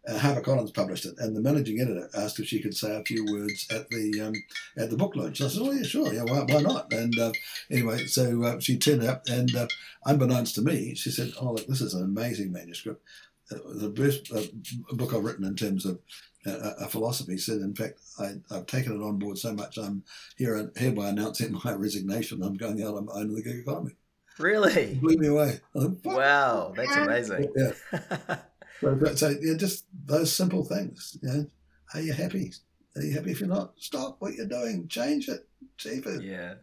uh, HarperCollins published it, and the managing editor asked if she could say a few words at the um, at the book launch. I said, "Oh yeah, sure, yeah, why, why not?" And uh, anyway, so uh, she turned up, and uh, unbeknownst to me, she said, "Oh look, this is an amazing manuscript, uh, the best uh, book I've written in terms of." a philosophy said, in fact, I, have taken it on board so much, I'm here hereby announcing my resignation. I'm going out on my own in the gig economy. Really? It blew me away. Wow, that's amazing. Yeah. So, so yeah, just those simple things. You know, are you happy? Are you happy if you're not? Stop what you're doing. Change it. Change it. Yeah.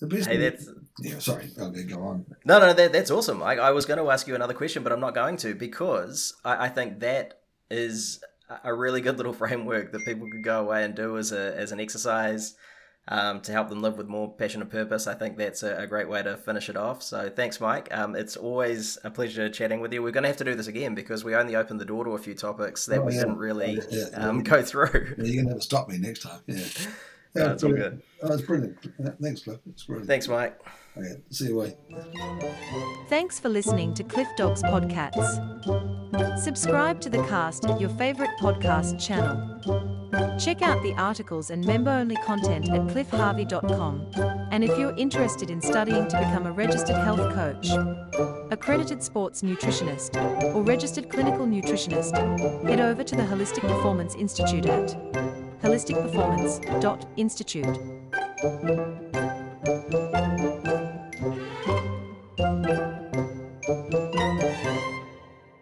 The best. Hey, that's yeah. Sorry, I'll go on. No, no, that, that's awesome. I, I was going to ask you another question, but I'm not going to because I, I think that is a really good little framework that people could go away and do as a as an exercise um, to help them live with more passion and purpose. I think that's a, a great way to finish it off. So thanks, Mike. Um, it's always a pleasure chatting with you. We're going to have to do this again because we only opened the door to a few topics that oh, we yeah. didn't really yeah, yeah, um, go through. you're going to have to stop me next time. Yeah. Yeah, no, all good. Oh, that's brilliant. Thanks, Cliff. It's brilliant. Thanks, Mike. See you. Thanks for listening to Cliffdog's Podcasts. Subscribe to the cast at your favorite podcast channel. Check out the articles and member-only content at cliffharvey.com. And if you're interested in studying to become a registered health coach, accredited sports nutritionist, or registered clinical nutritionist, head over to the Holistic Performance Institute at holisticperformance.institute. Thank you.